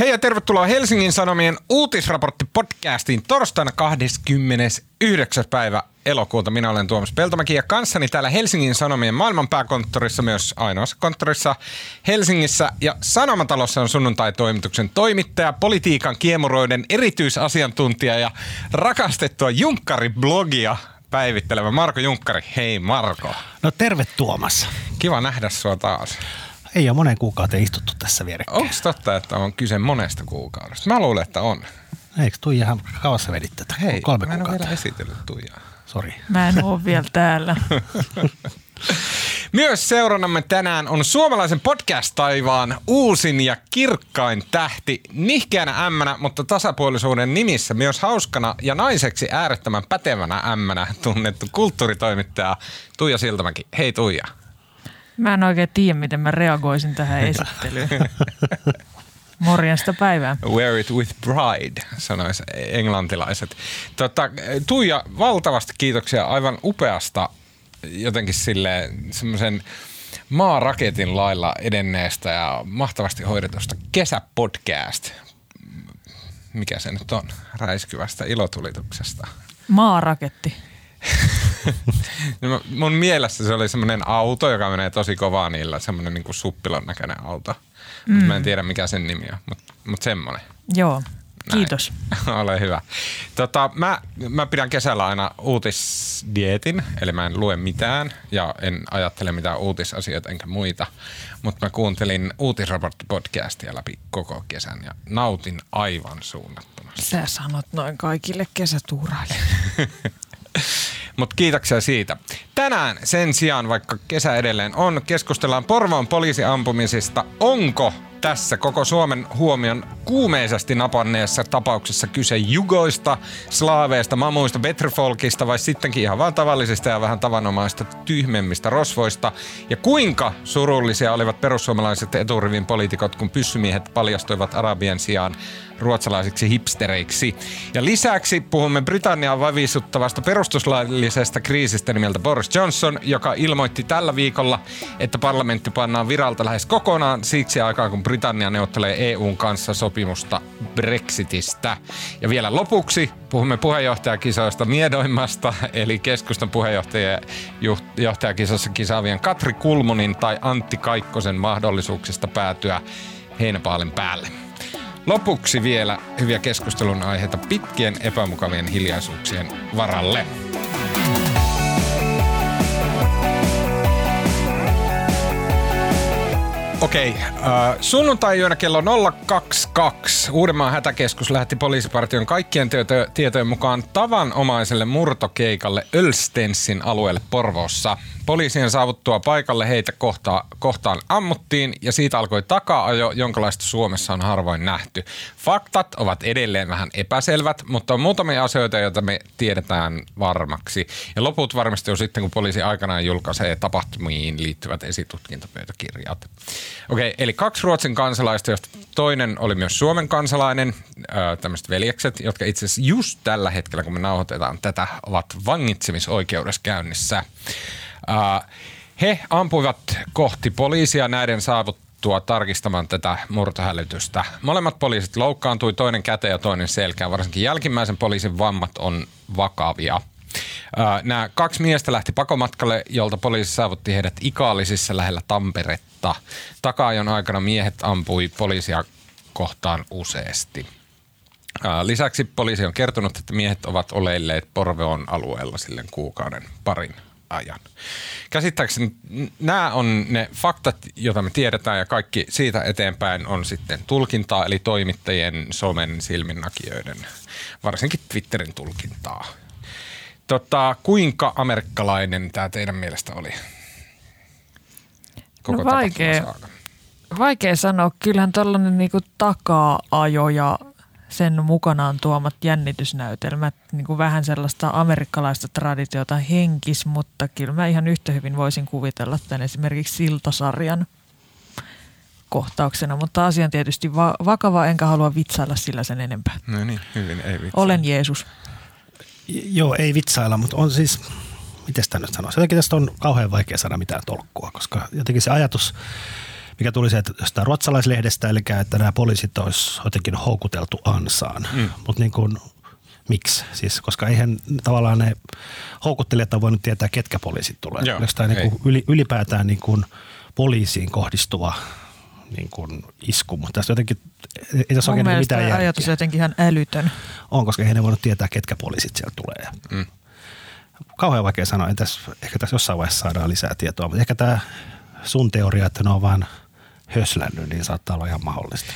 Hei ja tervetuloa Helsingin Sanomien uutisraportti-podcastiin torstaina 29. päivä elokuuta. Minä olen Tuomas Peltomäki ja kanssani täällä Helsingin Sanomien maailman pääkonttorissa, myös ainoassa konttorissa Helsingissä. Ja Sanomatalossa on sunnuntai-toimituksen toimittaja, politiikan kiemuroiden erityisasiantuntija ja rakastettua Junkkari-blogia päivittelevä Marko Junkkari. Hei Marko. No terve Tuomas. Kiva nähdä sua taas. Ei ole monen kuukauteen istuttu tässä vierekkäin. Onko totta, että on kyse monesta kuukaudesta? Mä luulen, että on. Eikö Tuija ihan kauassa vedit tätä? Hei, Kolme mä en ole kuukautta. vielä esitellyt Tuijaa. Sori. Mä en oo vielä täällä. Myös seurannamme tänään on suomalaisen podcast-taivaan uusin ja kirkkain tähti, nihkeänä ämmänä, mutta tasapuolisuuden nimissä myös hauskana ja naiseksi äärettömän pätevänä ämmänä tunnettu kulttuuritoimittaja Tuija Siltamäki. Hei Tuija. Mä en oikein tiedä, miten mä reagoisin tähän esittelyyn. Morjesta päivää. Wear it with pride, sanois englantilaiset. Tota, Tuija, valtavasti kiitoksia aivan upeasta jotenkin sille semmoisen maaraketin lailla edenneestä ja mahtavasti hoidetusta kesäpodcast. Mikä se nyt on? Räiskyvästä ilotulituksesta. Maaraketti. No Mun mielessä se oli semmoinen auto, joka menee tosi kovaa niillä, semmoinen niin suppilon näköinen auto. Mm. Mutta mä en tiedä mikä sen nimi on, mutta mut semmoinen. Joo, kiitos. Ole hyvä. Tota, mä, mä pidän kesällä aina uutisdietin, eli mä en lue mitään ja en ajattele mitään uutisasioita enkä muita. Mutta mä kuuntelin uutisraporttipodcastia läpi koko kesän ja nautin aivan suunnattomasti. Sä sanot noin kaikille kesätuuraille. Mutta kiitoksia siitä. Tänään sen sijaan, vaikka kesä edelleen on, keskustellaan Porvoon poliisiampumisista. Onko tässä koko Suomen huomion kuumeisesti napanneessa tapauksessa kyse jugoista, slaaveista, mamuista, betrfolkista vai sittenkin ihan vaan tavallisista ja vähän tavanomaista tyhmemmistä rosvoista? Ja kuinka surullisia olivat perussuomalaiset eturivin poliitikot, kun pyssymiehet paljastuivat Arabian sijaan ruotsalaisiksi hipstereiksi. Ja lisäksi puhumme Britannian vavisuttavasta perustuslaillisesta kriisistä nimeltä Boris Johnson, joka ilmoitti tällä viikolla, että parlamentti pannaan viralta lähes kokonaan siksi aikaa, kun Britannia neuvottelee EUn kanssa sopimusta Brexitistä. Ja vielä lopuksi puhumme puheenjohtajakisoista miedoimmasta, eli keskustan puheenjohtajakisassa kisaavien Katri Kulmunin tai Antti Kaikkosen mahdollisuuksista päätyä heinäpaalin päälle. Lopuksi vielä hyviä keskustelun aiheita pitkien epämukavien hiljaisuuksien varalle. Okei, äh, sunnuntai-yönä kello 022 Uudenmaan hätäkeskus lähetti poliisipartion kaikkien tieto- tietojen mukaan tavanomaiselle murtokeikalle Ölstensin alueelle Porvoossa. Poliisien saavuttua paikalle heitä kohta, kohtaan ammuttiin ja siitä alkoi taka-ajo, jonkalaista Suomessa on harvoin nähty. Faktat ovat edelleen vähän epäselvät, mutta on muutamia asioita, joita me tiedetään varmaksi. Ja loput varmasti on sitten, kun poliisi aikanaan julkaisee tapahtumiin liittyvät esitutkintapöytäkirjat. Okei, eli kaksi Ruotsin kansalaista, joista toinen oli myös Suomen kansalainen, tämmöiset veljekset, jotka itse asiassa just tällä hetkellä, kun me nauhoitetaan tätä, ovat vangitsemisoikeudessa käynnissä. He ampuivat kohti poliisia näiden saavuttua tarkistamaan tätä murtohälytystä. Molemmat poliisit loukkaantui, toinen käteen ja toinen selkään. Varsinkin jälkimmäisen poliisin vammat on vakavia. Nämä kaksi miestä lähti pakomatkalle, jolta poliisi saavutti heidät Ikaalisissa lähellä Tamperetta. Takaajon aikana miehet ampui poliisia kohtaan useasti. Lisäksi poliisi on kertonut, että miehet ovat oleilleet Porveon alueella silleen kuukauden parin ajan. Käsittääkseni nämä on ne faktat, joita me tiedetään ja kaikki siitä eteenpäin on sitten tulkintaa, eli toimittajien, somen, silminnäkijöiden, varsinkin Twitterin tulkintaa. Tota, kuinka amerikkalainen tämä teidän mielestä oli? No vaikea. Vaikea sanoa. Kyllähän tällainen niinku taka-ajo ja sen mukanaan tuomat jännitysnäytelmät, niin kuin vähän sellaista amerikkalaista traditiota henkis, mutta kyllä mä ihan yhtä hyvin voisin kuvitella tämän esimerkiksi Siltasarjan kohtauksena, mutta asia on tietysti va- vakava, enkä halua vitsailla sillä sen enempää. No niin, hyvin, ei vitsi. Olen Jeesus. J- Joo, ei vitsailla, mutta on siis, miten sitä nyt sanoisi, jotenkin tästä on kauhean vaikea saada mitään tolkkua, koska jotenkin se ajatus, mikä tuli sieltä jostain ruotsalaislehdestä, eli että nämä poliisit olisi jotenkin houkuteltu ansaan. Mm. Mutta niin kuin, miksi? Siis, koska eihän tavallaan ne houkuttelijat ole voinut tietää, ketkä poliisit tulee. Joo, Oliko tämä niin kuin yli, ylipäätään niin kuin poliisiin kohdistuva niin kuin isku, mutta tässä jotenkin ei tässä oikein mitään järkeä. ajatus on jotenkin ihan älytön. On, koska eihän ne voinut tietää, ketkä poliisit sieltä tulee. Mm. Kauhean vaikea sanoa. Tässä, ehkä tässä jossain vaiheessa saadaan lisää tietoa, mutta ehkä tämä sun teoria, että ne on vaan höslännyt, niin saattaa olla ihan mahdollista.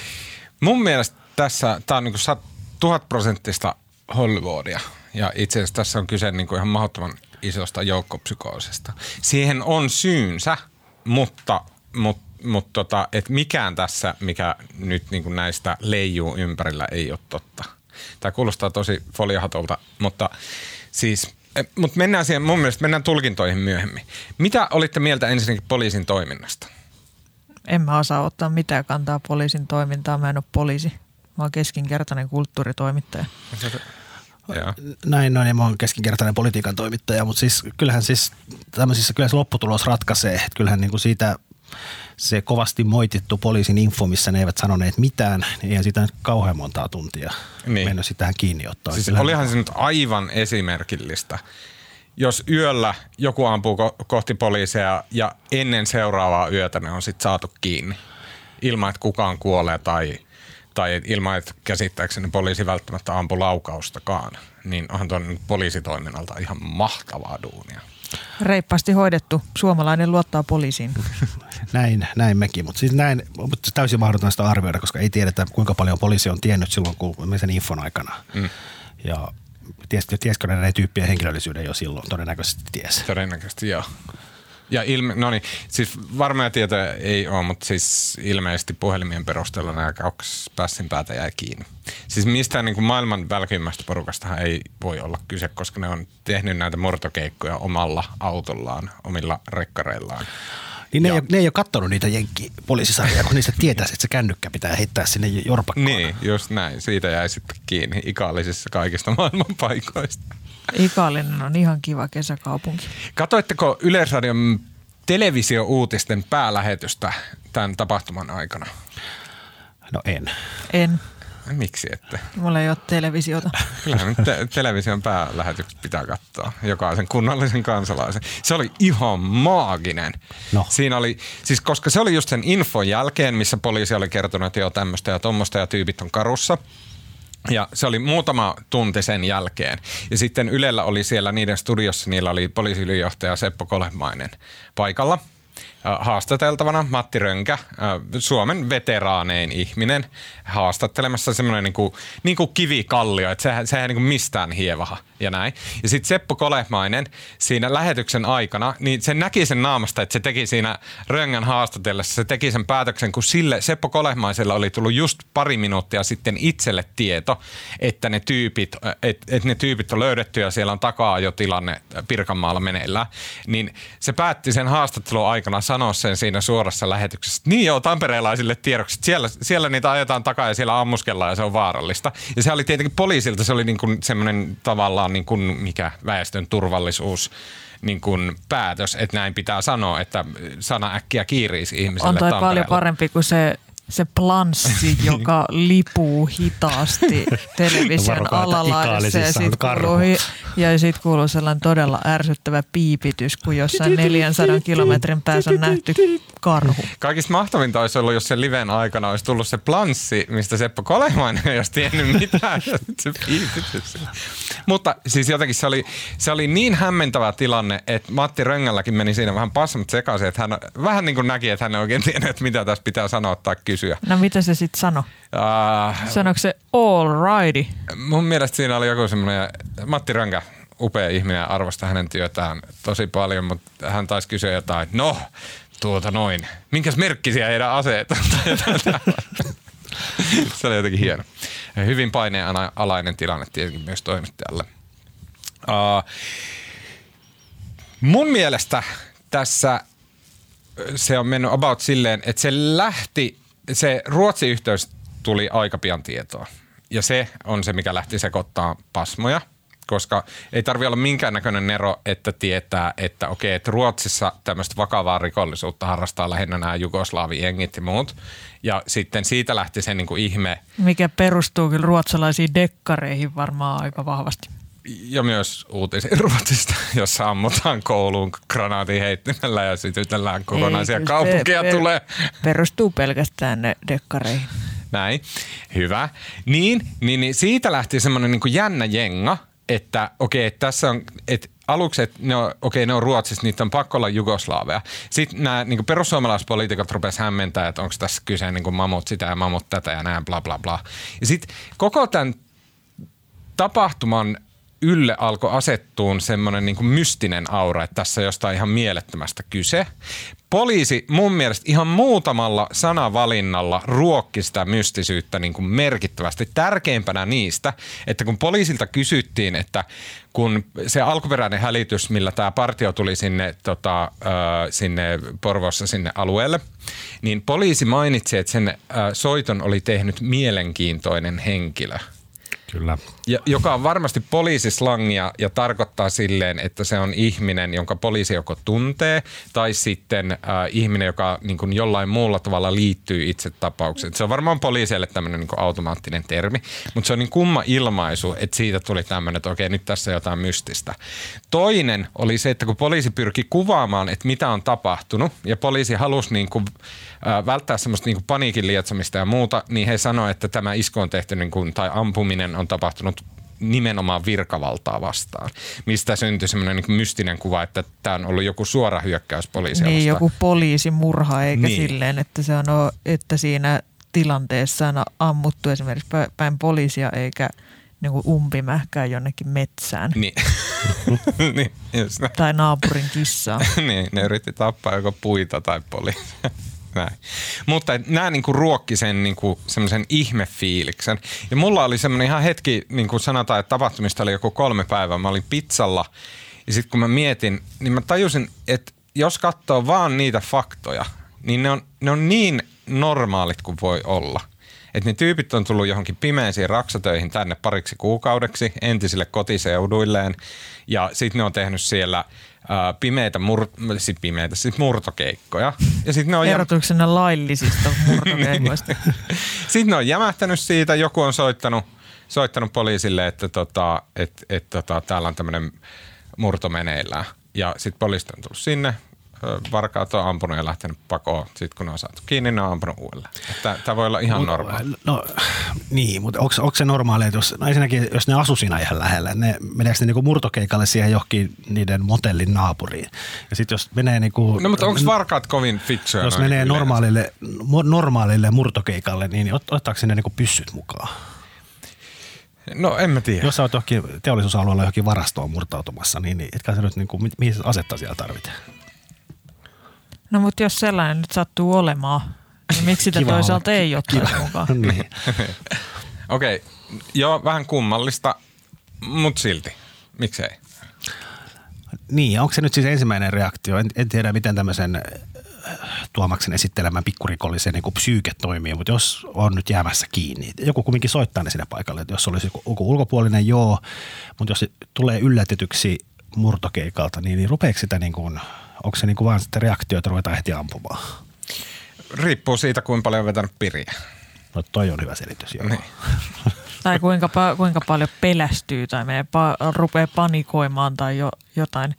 Mun mielestä tässä, tämä on niin kuin tuhat prosenttista Hollywoodia. Ja itse asiassa tässä on kyse niin kuin ihan mahdottoman isosta joukkopsykoosista. Siihen on syynsä, mutta, mutta, mutta tota, et mikään tässä, mikä nyt niin kuin näistä leijuu ympärillä, ei ole totta. Tämä kuulostaa tosi foliahatolta, mutta siis eh, mutta mennään siihen, mun mielestä mennään tulkintoihin myöhemmin. Mitä olitte mieltä ensinnäkin poliisin toiminnasta? En mä osaa ottaa mitään kantaa poliisin toimintaan. Mä en ole poliisi. Mä oon keskinkertainen kulttuuritoimittaja. Joo. Näin on, ja mä oon keskinkertainen politiikan toimittaja, mutta siis kyllähän siis tämmöisissä, kyllä se lopputulos ratkaisee, että kyllähän niin kuin siitä se kovasti moitittu poliisin info, missä ne eivät sanoneet mitään, niin eihän sitä nyt kauhean montaa tuntia Niin. niin. mennyt sitähän kiinni ottaa. Siis Kyllähän- olihan se nyt aivan esimerkillistä. Jos yöllä joku ampuu ko- kohti poliiseja ja ennen seuraavaa yötä ne on sitten saatu kiinni ilman, että kukaan kuolee tai, tai ilman, että käsittääkseni poliisi välttämättä ampu laukaustakaan, niin onhan tuon poliisitoiminnalta ihan mahtavaa duunia. Reippaasti hoidettu. Suomalainen luottaa poliisiin. Näin, näin mekin, mutta siis näin, mutta täysin mahdotonta arvioida, koska ei tiedetä kuinka paljon poliisi on tiennyt silloin, kun me sen infon aikana. Mm. Ja ties, tiesikö ne tyyppien henkilöllisyyden jo silloin? Todennäköisesti ties. Todennäköisesti joo. Ja ilme, no niin, siis varmoja tietoja ei ole, mutta siis ilmeisesti puhelimien perusteella nämä kaksi päästä jäi kiinni. Siis mistään niin kuin maailman välkymmästä porukastahan ei voi olla kyse, koska ne on tehnyt näitä murtokeikkoja omalla autollaan, omilla rekkareillaan. Niin ne ei, Ja- ole, ne ei ole kattonut niitä jenkki-poliisisarjoja, kun niistä tietäisi, että se kännykkä pitää heittää sinne jorpakkoon. Niin, just näin. Siitä jäi sitten kiinni ikaallisissa kaikista maailman paikoista. Ikaalinen on ihan kiva kesäkaupunki. Katoitteko Yleisradion televisio-uutisten päälähetystä tämän tapahtuman aikana? No en. En. Miksi ette? Mulla ei ole televisiota. Kyllähän nyt te- television päälähetykset pitää katsoa, jokaisen kunnallisen kansalaisen. Se oli ihan maaginen. No. Siinä oli, siis koska se oli just sen infon jälkeen, missä poliisi oli kertonut, että joo tämmöistä ja tuommoista ja tyypit on karussa. Ja se oli muutama tunti sen jälkeen. Ja sitten Ylellä oli siellä niiden studiossa, niillä oli poliisiylijohtaja Seppo Kolehmainen paikalla haastateltavana Matti Rönkä, Suomen veteraanein ihminen, haastattelemassa semmoinen niin kuin, niin kuin kivikallio, että sehän, sehän niin kuin mistään hievaha ja näin. Ja sitten Seppo Kolehmainen siinä lähetyksen aikana, niin se näki sen naamasta, että se teki siinä Röngän haastatellessa, se teki sen päätöksen, kun sille Seppo Kolehmaisella oli tullut just pari minuuttia sitten itselle tieto, että ne tyypit, että, että ne tyypit on löydetty ja siellä on takaa jo tilanne Pirkanmaalla meneillään, niin se päätti sen haastattelun aikana sanoa sen siinä suorassa lähetyksessä, niin joo, tamperelaisille tiedoksi, siellä, siellä niitä ajetaan takaa ja siellä ammuskellaan ja se on vaarallista. Ja se oli tietenkin poliisilta, se oli niin kuin semmoinen tavallaan niin kuin mikä väestön turvallisuus niin kuin päätös, että näin pitää sanoa, että sana äkkiä kiiriisi ihmiselle On toi Tampereella. paljon parempi kuin se, se planssi, joka lipuu hitaasti television alalaidassa. Ja sitten kuuluu, ja sit kuuluu sellainen todella ärsyttävä piipitys, kun jossain 400 kilometrin päässä on nähty karhu. Kaikista mahtavinta olisi ollut, jos se liven aikana olisi tullut se planssi, mistä Seppo Kolehmainen ei olisi tiennyt mitään. se piipitys. Mutta siis jotenkin se oli, se oli niin hämmentävä tilanne, että Matti Röngälläkin meni siinä vähän passamat sekaisin, että hän vähän niin kuin näki, että hän ei oikein tiennyt, että mitä tässä pitää sanoa tai kysyä. No mitä se sitten sanoi? Uh, Sanoiko se all righty? mun mielestä siinä oli joku semmoinen, Matti Rönkä, upea ihminen arvostaa hänen työtään tosi paljon, mutta hän taisi kysyä jotain, no, tuota noin, minkäs merkkisiä heidän aseet on. Se oli jotenkin hieno. Hyvin paineenalainen tilanne tietenkin myös toimittajalle. Uh, mun mielestä tässä se on mennyt about silleen, että se lähti, se Ruotsi-yhteys tuli aika pian tietoa. Ja se on se, mikä lähti sekoittaa pasmoja. koska ei tarvi olla minkäännäköinen ero, että tietää, että okei, että Ruotsissa tämmöistä vakavaa rikollisuutta harrastaa lähinnä nämä jugoslaavi-jengit ja muut. Ja sitten siitä lähti se niin kuin ihme. Mikä perustuu kyllä ruotsalaisiin dekkareihin varmaan aika vahvasti. Ja myös uutisiin Ruotsista, jossa ammutaan kouluun granaatin heittimellä ja sytytellään kokonaisia Ei, kaupunkia per- tulee. Perustuu pelkästään ne dekkareihin. Näin, hyvä. Niin, niin, niin siitä lähti semmoinen niin jännä jenga, että okei, että tässä on, että aluksi, että ne on, okei, ne on Ruotsissa, niitä on pakko olla Jugoslaaveja. Sitten nämä niin perussuomalaispoliitikot rupesivat hämmentää, että onko tässä kyse niin mamut sitä ja mamut tätä ja näin, bla bla bla. Ja sitten koko tämän tapahtuman ylle alkoi asettuun semmoinen niin mystinen aura, että tässä on jostain ihan mielettömästä kyse. Poliisi mun mielestä ihan muutamalla sanavalinnalla ruokki sitä mystisyyttä niin kuin merkittävästi. Tärkeimpänä niistä, että kun poliisilta kysyttiin, että kun se alkuperäinen hälytys, millä tämä partio tuli sinne, tota, sinne Porvossa sinne alueelle, niin poliisi mainitsi, että sen soiton oli tehnyt mielenkiintoinen henkilö – Kyllä. ja, joka on varmasti poliisislangia ja tarkoittaa silleen, että se on ihminen, jonka poliisi joko tuntee tai sitten äh, ihminen, joka niin kuin jollain muulla tavalla liittyy itse tapaukseen. Se on varmaan poliisille tämmöinen niin automaattinen termi, mutta se on niin kumma ilmaisu, että siitä tuli tämmöinen, että okei, nyt tässä on jotain mystistä. Toinen oli se, että kun poliisi pyrki kuvaamaan, että mitä on tapahtunut ja poliisi halusi niin kuin, välttää semmoista niin kuin paniikin lietsomista ja muuta, niin he sanoivat, että tämä isku on tehty niin kuin, tai ampuminen on tapahtunut nimenomaan virkavaltaa vastaan, mistä syntyi semmoinen niin mystinen kuva, että tämä on ollut joku suora hyökkäys poliisia Niin, joku poliisimurha, eikä Niin. silleen, että se on, että siinä tilanteessa on ammuttu esimerkiksi pä- päin poliisia, eikä niin kuin umpimähkää jonnekin metsään Niin. niin, tai naapurin kissaa. niin, ne yritti tappaa joko puita tai poliisia. Näin. Mutta nämä niinku ruokki sen niinku semmoisen ihmefiiliksen. Ja mulla oli semmoinen ihan hetki, niin kuin sanotaan, että tapahtumista oli joku kolme päivää. Mä olin pizzalla ja sitten kun mä mietin, niin mä tajusin, että jos katsoo vaan niitä faktoja, niin ne on, ne on niin normaalit kuin voi olla. Että ne tyypit on tullut johonkin pimeisiin raksatöihin tänne pariksi kuukaudeksi entisille kotiseuduilleen ja sitten ne on tehnyt siellä ää, pimeitä, mur- siis pimeitä, siis murtokeikkoja. Ja sitten ne on jäm- Erotuksena laillisista murtokeikoista. sitten ne on jämähtänyt siitä, joku on soittanut, soittanut poliisille, että tota, et, et, tota, täällä on tämmöinen murto meneillään. Ja sitten poliisit on tullut sinne, varkaat on ampunut ja lähtenyt pakoon. Sitten kun ne on saatu kiinni, ne on ampunut uudelleen. Tämä voi olla ihan normaali. No niin, mutta onko, onko se normaali, että jos, no ensinnäkin, jos ne asu siinä ihan lähellä, ne meneekö ne niinku murtokeikalle siihen johonkin niiden motellin naapuriin? Ja sitten jos menee niinku, No mutta onko varkaat kovin fiksuja? jos menee normaalille, normaalille murtokeikalle, niin ot, ottaako sinne niinku pyssyt mukaan? No en mä tiedä. Jos sä oot johonkin teollisuusalueella johonkin varastoon murtautumassa, niin, niin etkä sä nyt niinku, mi- mihin asetta siellä tarvitaan? No mutta jos sellainen nyt sattuu olemaan, niin miksi sitä toisaalta olla. ei ottaisi mukaan? niin. Okei, joo, vähän kummallista, mutta silti. Miksei? Niin, onko se nyt siis ensimmäinen reaktio? En, en tiedä, miten tämmöisen äh, Tuomaksen esittelemän pikkurikollisen niin kuin psyyke toimii, mutta jos on nyt jäämässä kiinni, joku kumminkin soittaa ne sinne paikalle, että jos olisi joku- joku ulkopuolinen, joo, mutta jos se tulee yllätetyksi murtokeikalta, niin, niin rupeeko sitä niin kuin, onko se niin kuin vaan sitten reaktio, että ruvetaan heti ampumaan? Riippuu siitä, kuinka paljon on vetänyt piriä. No toi on hyvä selitys, joo. Niin. Tai kuinka, pa- kuinka paljon pelästyy tai menee pa- rupeaa panikoimaan tai jo, jotain.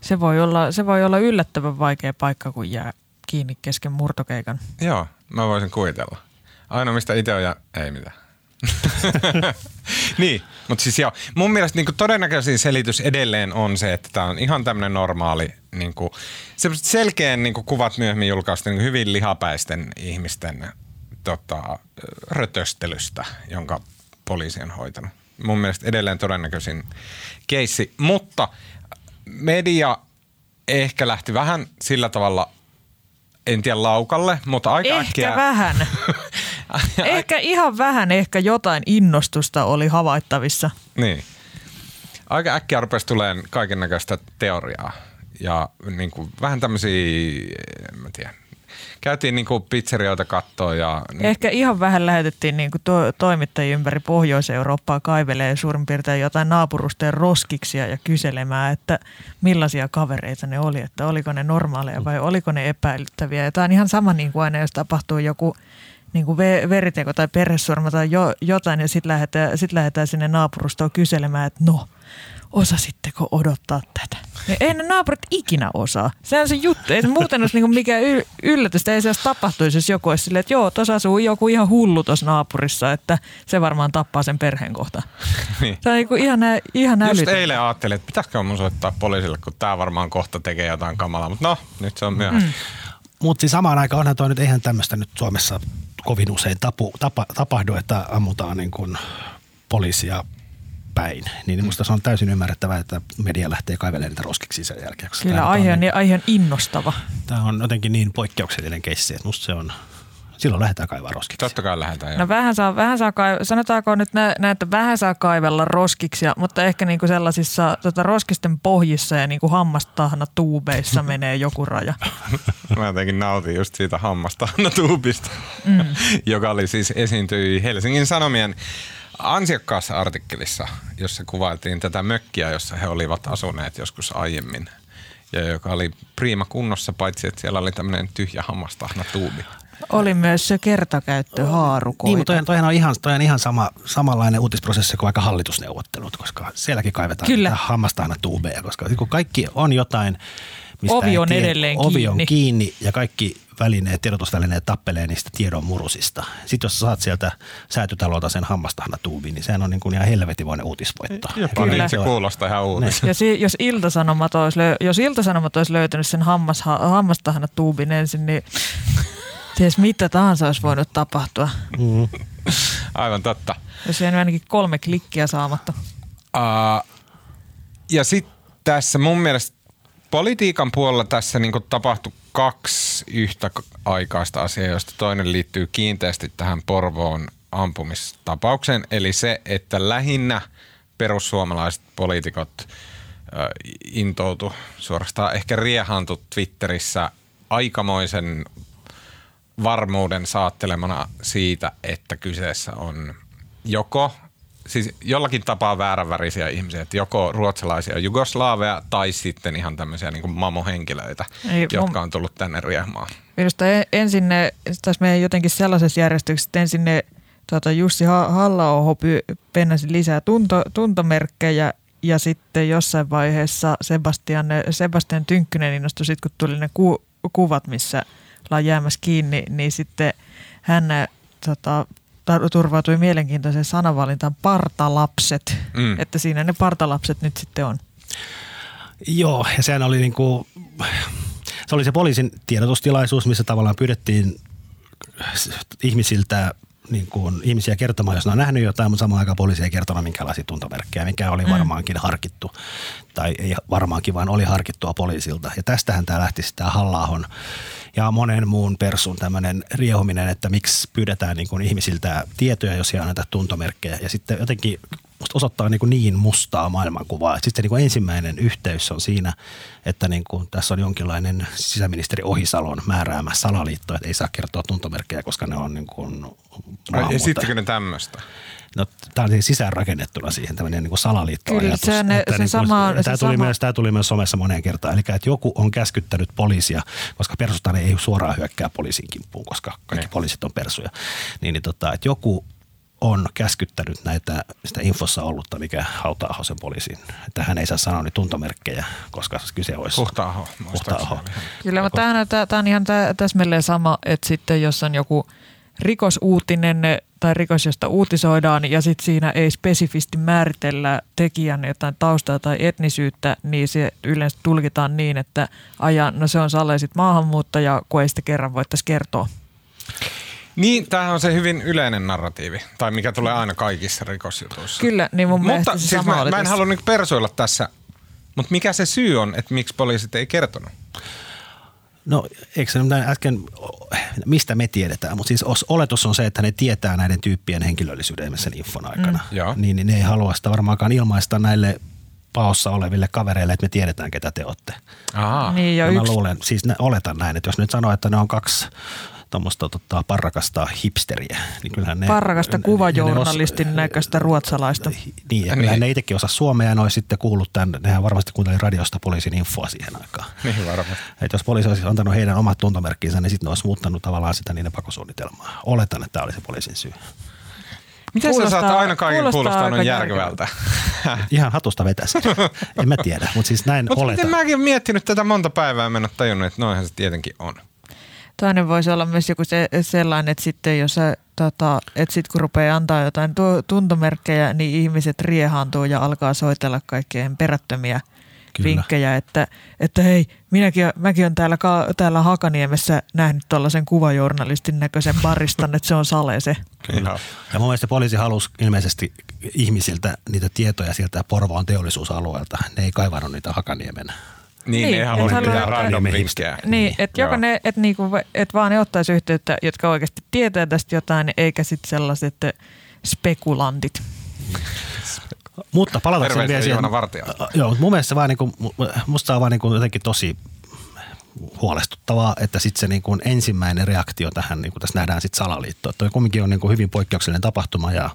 Se voi, olla, se voi olla yllättävän vaikea paikka, kun jää kiinni kesken murtokeikan. Joo, mä voisin kuvitella. Ainoa mistä itse on ja ei mitään. niin, mutta siis joo, mun mielestä niin todennäköisin selitys edelleen on se, että tämä on ihan tämmöinen normaali, niin kuin, selkeän niin kuin kuvat myöhemmin julkaisten niin hyvin lihapäisten ihmisten tota, rötöstelystä, jonka poliisi on hoitanut. Mun mielestä edelleen todennäköisin keissi, mutta media ehkä lähti vähän sillä tavalla, en tiedä laukalle, mutta aika Ehkä äkkiä. vähän. ehkä ihan vähän ehkä jotain innostusta oli havaittavissa. Niin. Aika äkkiä rupesi tulemaan kaiken näköistä teoriaa ja niin kuin, vähän tämmöisiä, en mä tiedä, käytiin niinku pizzerioita kattoon ja... Ehkä ihan vähän lähetettiin niin to- toimittajia ympäri Pohjois-Eurooppaa kaivelee suurin piirtein jotain naapurusteen roskiksia ja kyselemään, että millaisia kavereita ne oli, että oliko ne normaaleja vai oliko ne epäilyttäviä. Ja tämä on ihan sama niin kuin aina, jos tapahtuu joku niin kuin veriteko tai perhesurma tai jo, jotain ja sitten lähdetään, sit lähdetään sinne naapurustoon kyselemään, että no, osasitteko odottaa tätä? Ja ei ne naapurit ikinä osaa. Se on se juttu. Ei se muuten olisi niinku mikään yllätystä. Ei se edes tapahtuisi, jos joku olisi silleen, että joo, tuossa asuu joku ihan hullu tuossa naapurissa, että se varmaan tappaa sen perheen kohta. niin. Se on niinku ihan, nä- ihan Just älytön. eilen ajattelin, että pitäisikö mun soittaa poliisille, kun tämä varmaan kohta tekee jotain kamalaa. Mutta no, nyt se on myöhäistä. Mm. Mutta siis samaan aikaan onhan toi nyt, eihän tämmöistä nyt Suomessa kovin usein tapu, tapa, tapahdu, että ammutaan niin kuin poliisia päin. Niin minusta se on täysin ymmärrettävää, että media lähtee kaivelemaan niitä roskiksi sen jälkeen. Kyllä aihe on, on, niin, aihe on innostava. tämä on jotenkin niin poikkeuksellinen keissi, että musta se on, silloin lähdetään kaivaa roskiksi. Totta kai lähdetään. jo. No vähän saa, vähän saa kaiv- sanotaanko nyt nä- näin, että vähän saa kaivella roskiksia, mutta ehkä niinku sellaisissa tota, roskisten pohjissa ja niinku hammastahna tuubeissa menee joku raja. Mä jotenkin nautin just siitä hammasta Anna Tuubista, mm. joka oli siis esiintyi Helsingin Sanomien ansiokkaassa artikkelissa, jossa kuvailtiin tätä mökkiä, jossa he olivat asuneet joskus aiemmin. Ja joka oli priima kunnossa, paitsi että siellä oli tämmöinen tyhjä hammastahna tuubi. Oli myös se kertakäyttö haarukoita. Niin, mutta toihan, toihan, on ihan, toihan ihan sama, samanlainen uutisprosessi kuin vaikka hallitusneuvottelut, koska sielläkin kaivetaan Kyllä. niitä hammastahna tuubeja, koska kun kaikki on jotain, mistä Ovi on tiedä- edelleen ovi on kiinni. kiinni ja kaikki välineet, tiedotusvälineet tappelee niistä tiedon murusista. Sitten jos saat sieltä säätytalolta sen hammastahna tuubin, niin sehän on niin kuin ihan helvetimoinen uutisvoitto. Kyllä. niin se kuulostaa ihan uutiselta. Ja si, jos Iltasanomat olisi, löy- jos Iltasanomat olisi löytänyt sen hammas, ha, hammastahna tuubin ensin, niin ties mitä tahansa olisi voinut tapahtua. Mm. Aivan totta. Jos jäänyt ainakin kolme klikkiä saamatta. Uh, ja sitten tässä mun mielestä politiikan puolella tässä niinku tapahtui kaksi yhtä aikaista asiaa, joista toinen liittyy kiinteästi tähän Porvoon ampumistapaukseen. Eli se, että lähinnä perussuomalaiset poliitikot äh, intoutu, suorastaan ehkä riehantu Twitterissä aikamoisen varmuuden saattelemana siitä, että kyseessä on joko siis jollakin tapaa vääränvärisiä ihmisiä, että joko ruotsalaisia jugoslaaveja tai sitten ihan tämmöisiä niin kuin mamohenkilöitä, Ei, jotka on tullut tänne riehmaan. Minusta e- ensin ne, tässä meidän jotenkin sellaisessa järjestyksessä, että ensin ne tuota, Jussi Ha- halla pennasi lisää tunto, tuntomerkkejä ja sitten jossain vaiheessa Sebastian, Sebastian Tynkkynen innostui sitten, kun tuli ne ku, kuvat, missä ollaan jäämässä kiinni, niin sitten hän tota, tar- turvautui mielenkiintoiseen sanavalintaan partalapset, Mm. mm. että siinä ne partalapset nyt sitten on. Joo, ja sehän oli niinku, se oli se poliisin tiedotustilaisuus, missä tavallaan pyydettiin ihmisiltä niin kuin, ihmisiä kertomaan, jos ne on nähnyt jotain, mutta samaan aikaan poliisi ei kertonut minkälaisia tuntomerkkejä, mikä oli varmaankin harkittu, tai ei varmaankin, vaan oli harkittua poliisilta. Ja tästähän tämä lähti sitä halla ja monen muun persun tämmöinen riehuminen, että miksi pyydetään niin kuin ihmisiltä tietoja, jos ei anneta tuntomerkkejä. Ja sitten jotenkin musta osoittaa niin, kuin niin mustaa maailmankuvaa. Sitten niin kuin ensimmäinen yhteys on siinä, että niin kuin tässä on jonkinlainen sisäministeri Ohisalon määräämä salaliitto, että ei saa kertoa tuntomerkkejä, koska ne on niin kuin maahanmuuttaja. Esittikö ne tämmöistä? No, tämä on siis sisäänrakennettuna siihen tämmöinen niin salaliitto Kyllä, se ne- se sama on- se tämä, tuli sama- myös, tämä tuli myös somessa moneen kertaan. Eli että joku on käskyttänyt poliisia, koska persustainen ei suoraan hyökkää poliisin kimppuun, koska kaikki Niin. poliisit on persuja. Niin, niin tota, että joku on käskyttänyt näitä sitä infossa ollutta, mikä hautaa sen poliisiin. Että hän ei saa sanoa niin tuntomerkkejä, koska kyse olisi Huhta-aho. Huhta-aho. Kyllä, mutta tämä on, tää, tää on ihan tä, täsmälleen sama, että sitten jos on joku rikosuutinen tai rikos, josta uutisoidaan ja sitten siinä ei spesifisti määritellä tekijän jotain taustaa tai etnisyyttä, niin se yleensä tulkitaan niin, että aja, no se on Sale sit maahanmuuttaja, kun ei sitä kerran voittaisi kertoa. Niin, tämähän on se hyvin yleinen narratiivi, tai mikä tulee aina kaikissa rikosjutuissa. Kyllä, niin mun mielestä Mutta se siis sama mä, mä en halua nyt persoilla tässä, mutta mikä se syy on, että miksi poliisit ei kertonut? No eikö se äsken, mistä me tiedetään, mutta siis os- oletus on se, että ne tietää näiden tyyppien henkilöllisyyden sen infon aikana. Mm, joo. niin, niin ne ei halua sitä varmaankaan ilmaista näille paossa oleville kavereille, että me tiedetään, ketä te olette. Aha. Niin, ja Ja mä yksi, luulen, siis ne, oletan näin, että jos nyt sanoo, että ne on kaksi tuommoista tota, parrakasta hipsteriä, niin kyllähän ne... parrakasta ne- ne- kuvajournalistin ne os- näköistä ruotsalaista. Niin, ja kyllähän Niin. ne itsekin osaa suomea ja ne olisi sitten kuullut tämän, nehän varmasti kuunteli radiosta poliisin infoa siihen aikaan. Niin varmaan. Että jos poliisi olisi antanut heidän omat tuntomerkkinsä, niin sitten ne olisi muuttanut tavallaan sitä niiden pakosuunnitelmaa. Oletan, että tämä oli se poliisin syy. Miten sä Kuulostaa- saat aina kaiken kuulostaa kuulostanut aika järkevältä? Ihan hatusta vetäisi. en mä tiedä, mutta siis näin Mutta oletan. miten mäkin miettinyt tätä monta päivää ja en ole tajunnut, että noinhan se tietenkin on. Toinen voisi olla myös joku se, sellainen, että sitten jos sä, tota, että sit kun rupeaa antaa jotain tu- tuntomerkkejä, niin ihmiset riehaantuu ja alkaa soitella kaikkeen perättömiä Kyllä. vinkkejä, että, että hei, minäkin, mäkin olen täällä, täällä Hakaniemessä nähnyt tuollaisen kuvajournalistin näköisen baristan, että se on sale se. Kyllä. Ja mun mielestä poliisi halusi ilmeisesti ihmisiltä niitä tietoja sieltä Porvoon teollisuusalueelta. Ne ei kaivannut niitä Hakaniemen. Niin, Niin, ei et halua mitään että- random Niin, vinkkejä. Niin, että joko ne, että niinku, et vaan ne ottaisi yhteyttä, jotka oikeasti tietää tästä jotain, eikä sitten sellaiset spekulantit. Mutta palatakseni vielä siihen. Vartija. Joo, mutta mun mielestä se vaan niinku, musta on vaan niinku jotenkin tosi huolestuttavaa, että sitten se niinku ensimmäinen reaktio tähän, niin kuin tässä nähdään sitten salaliitto. Toi kumminkin on niinku hyvin poikkeuksellinen tapahtuma ja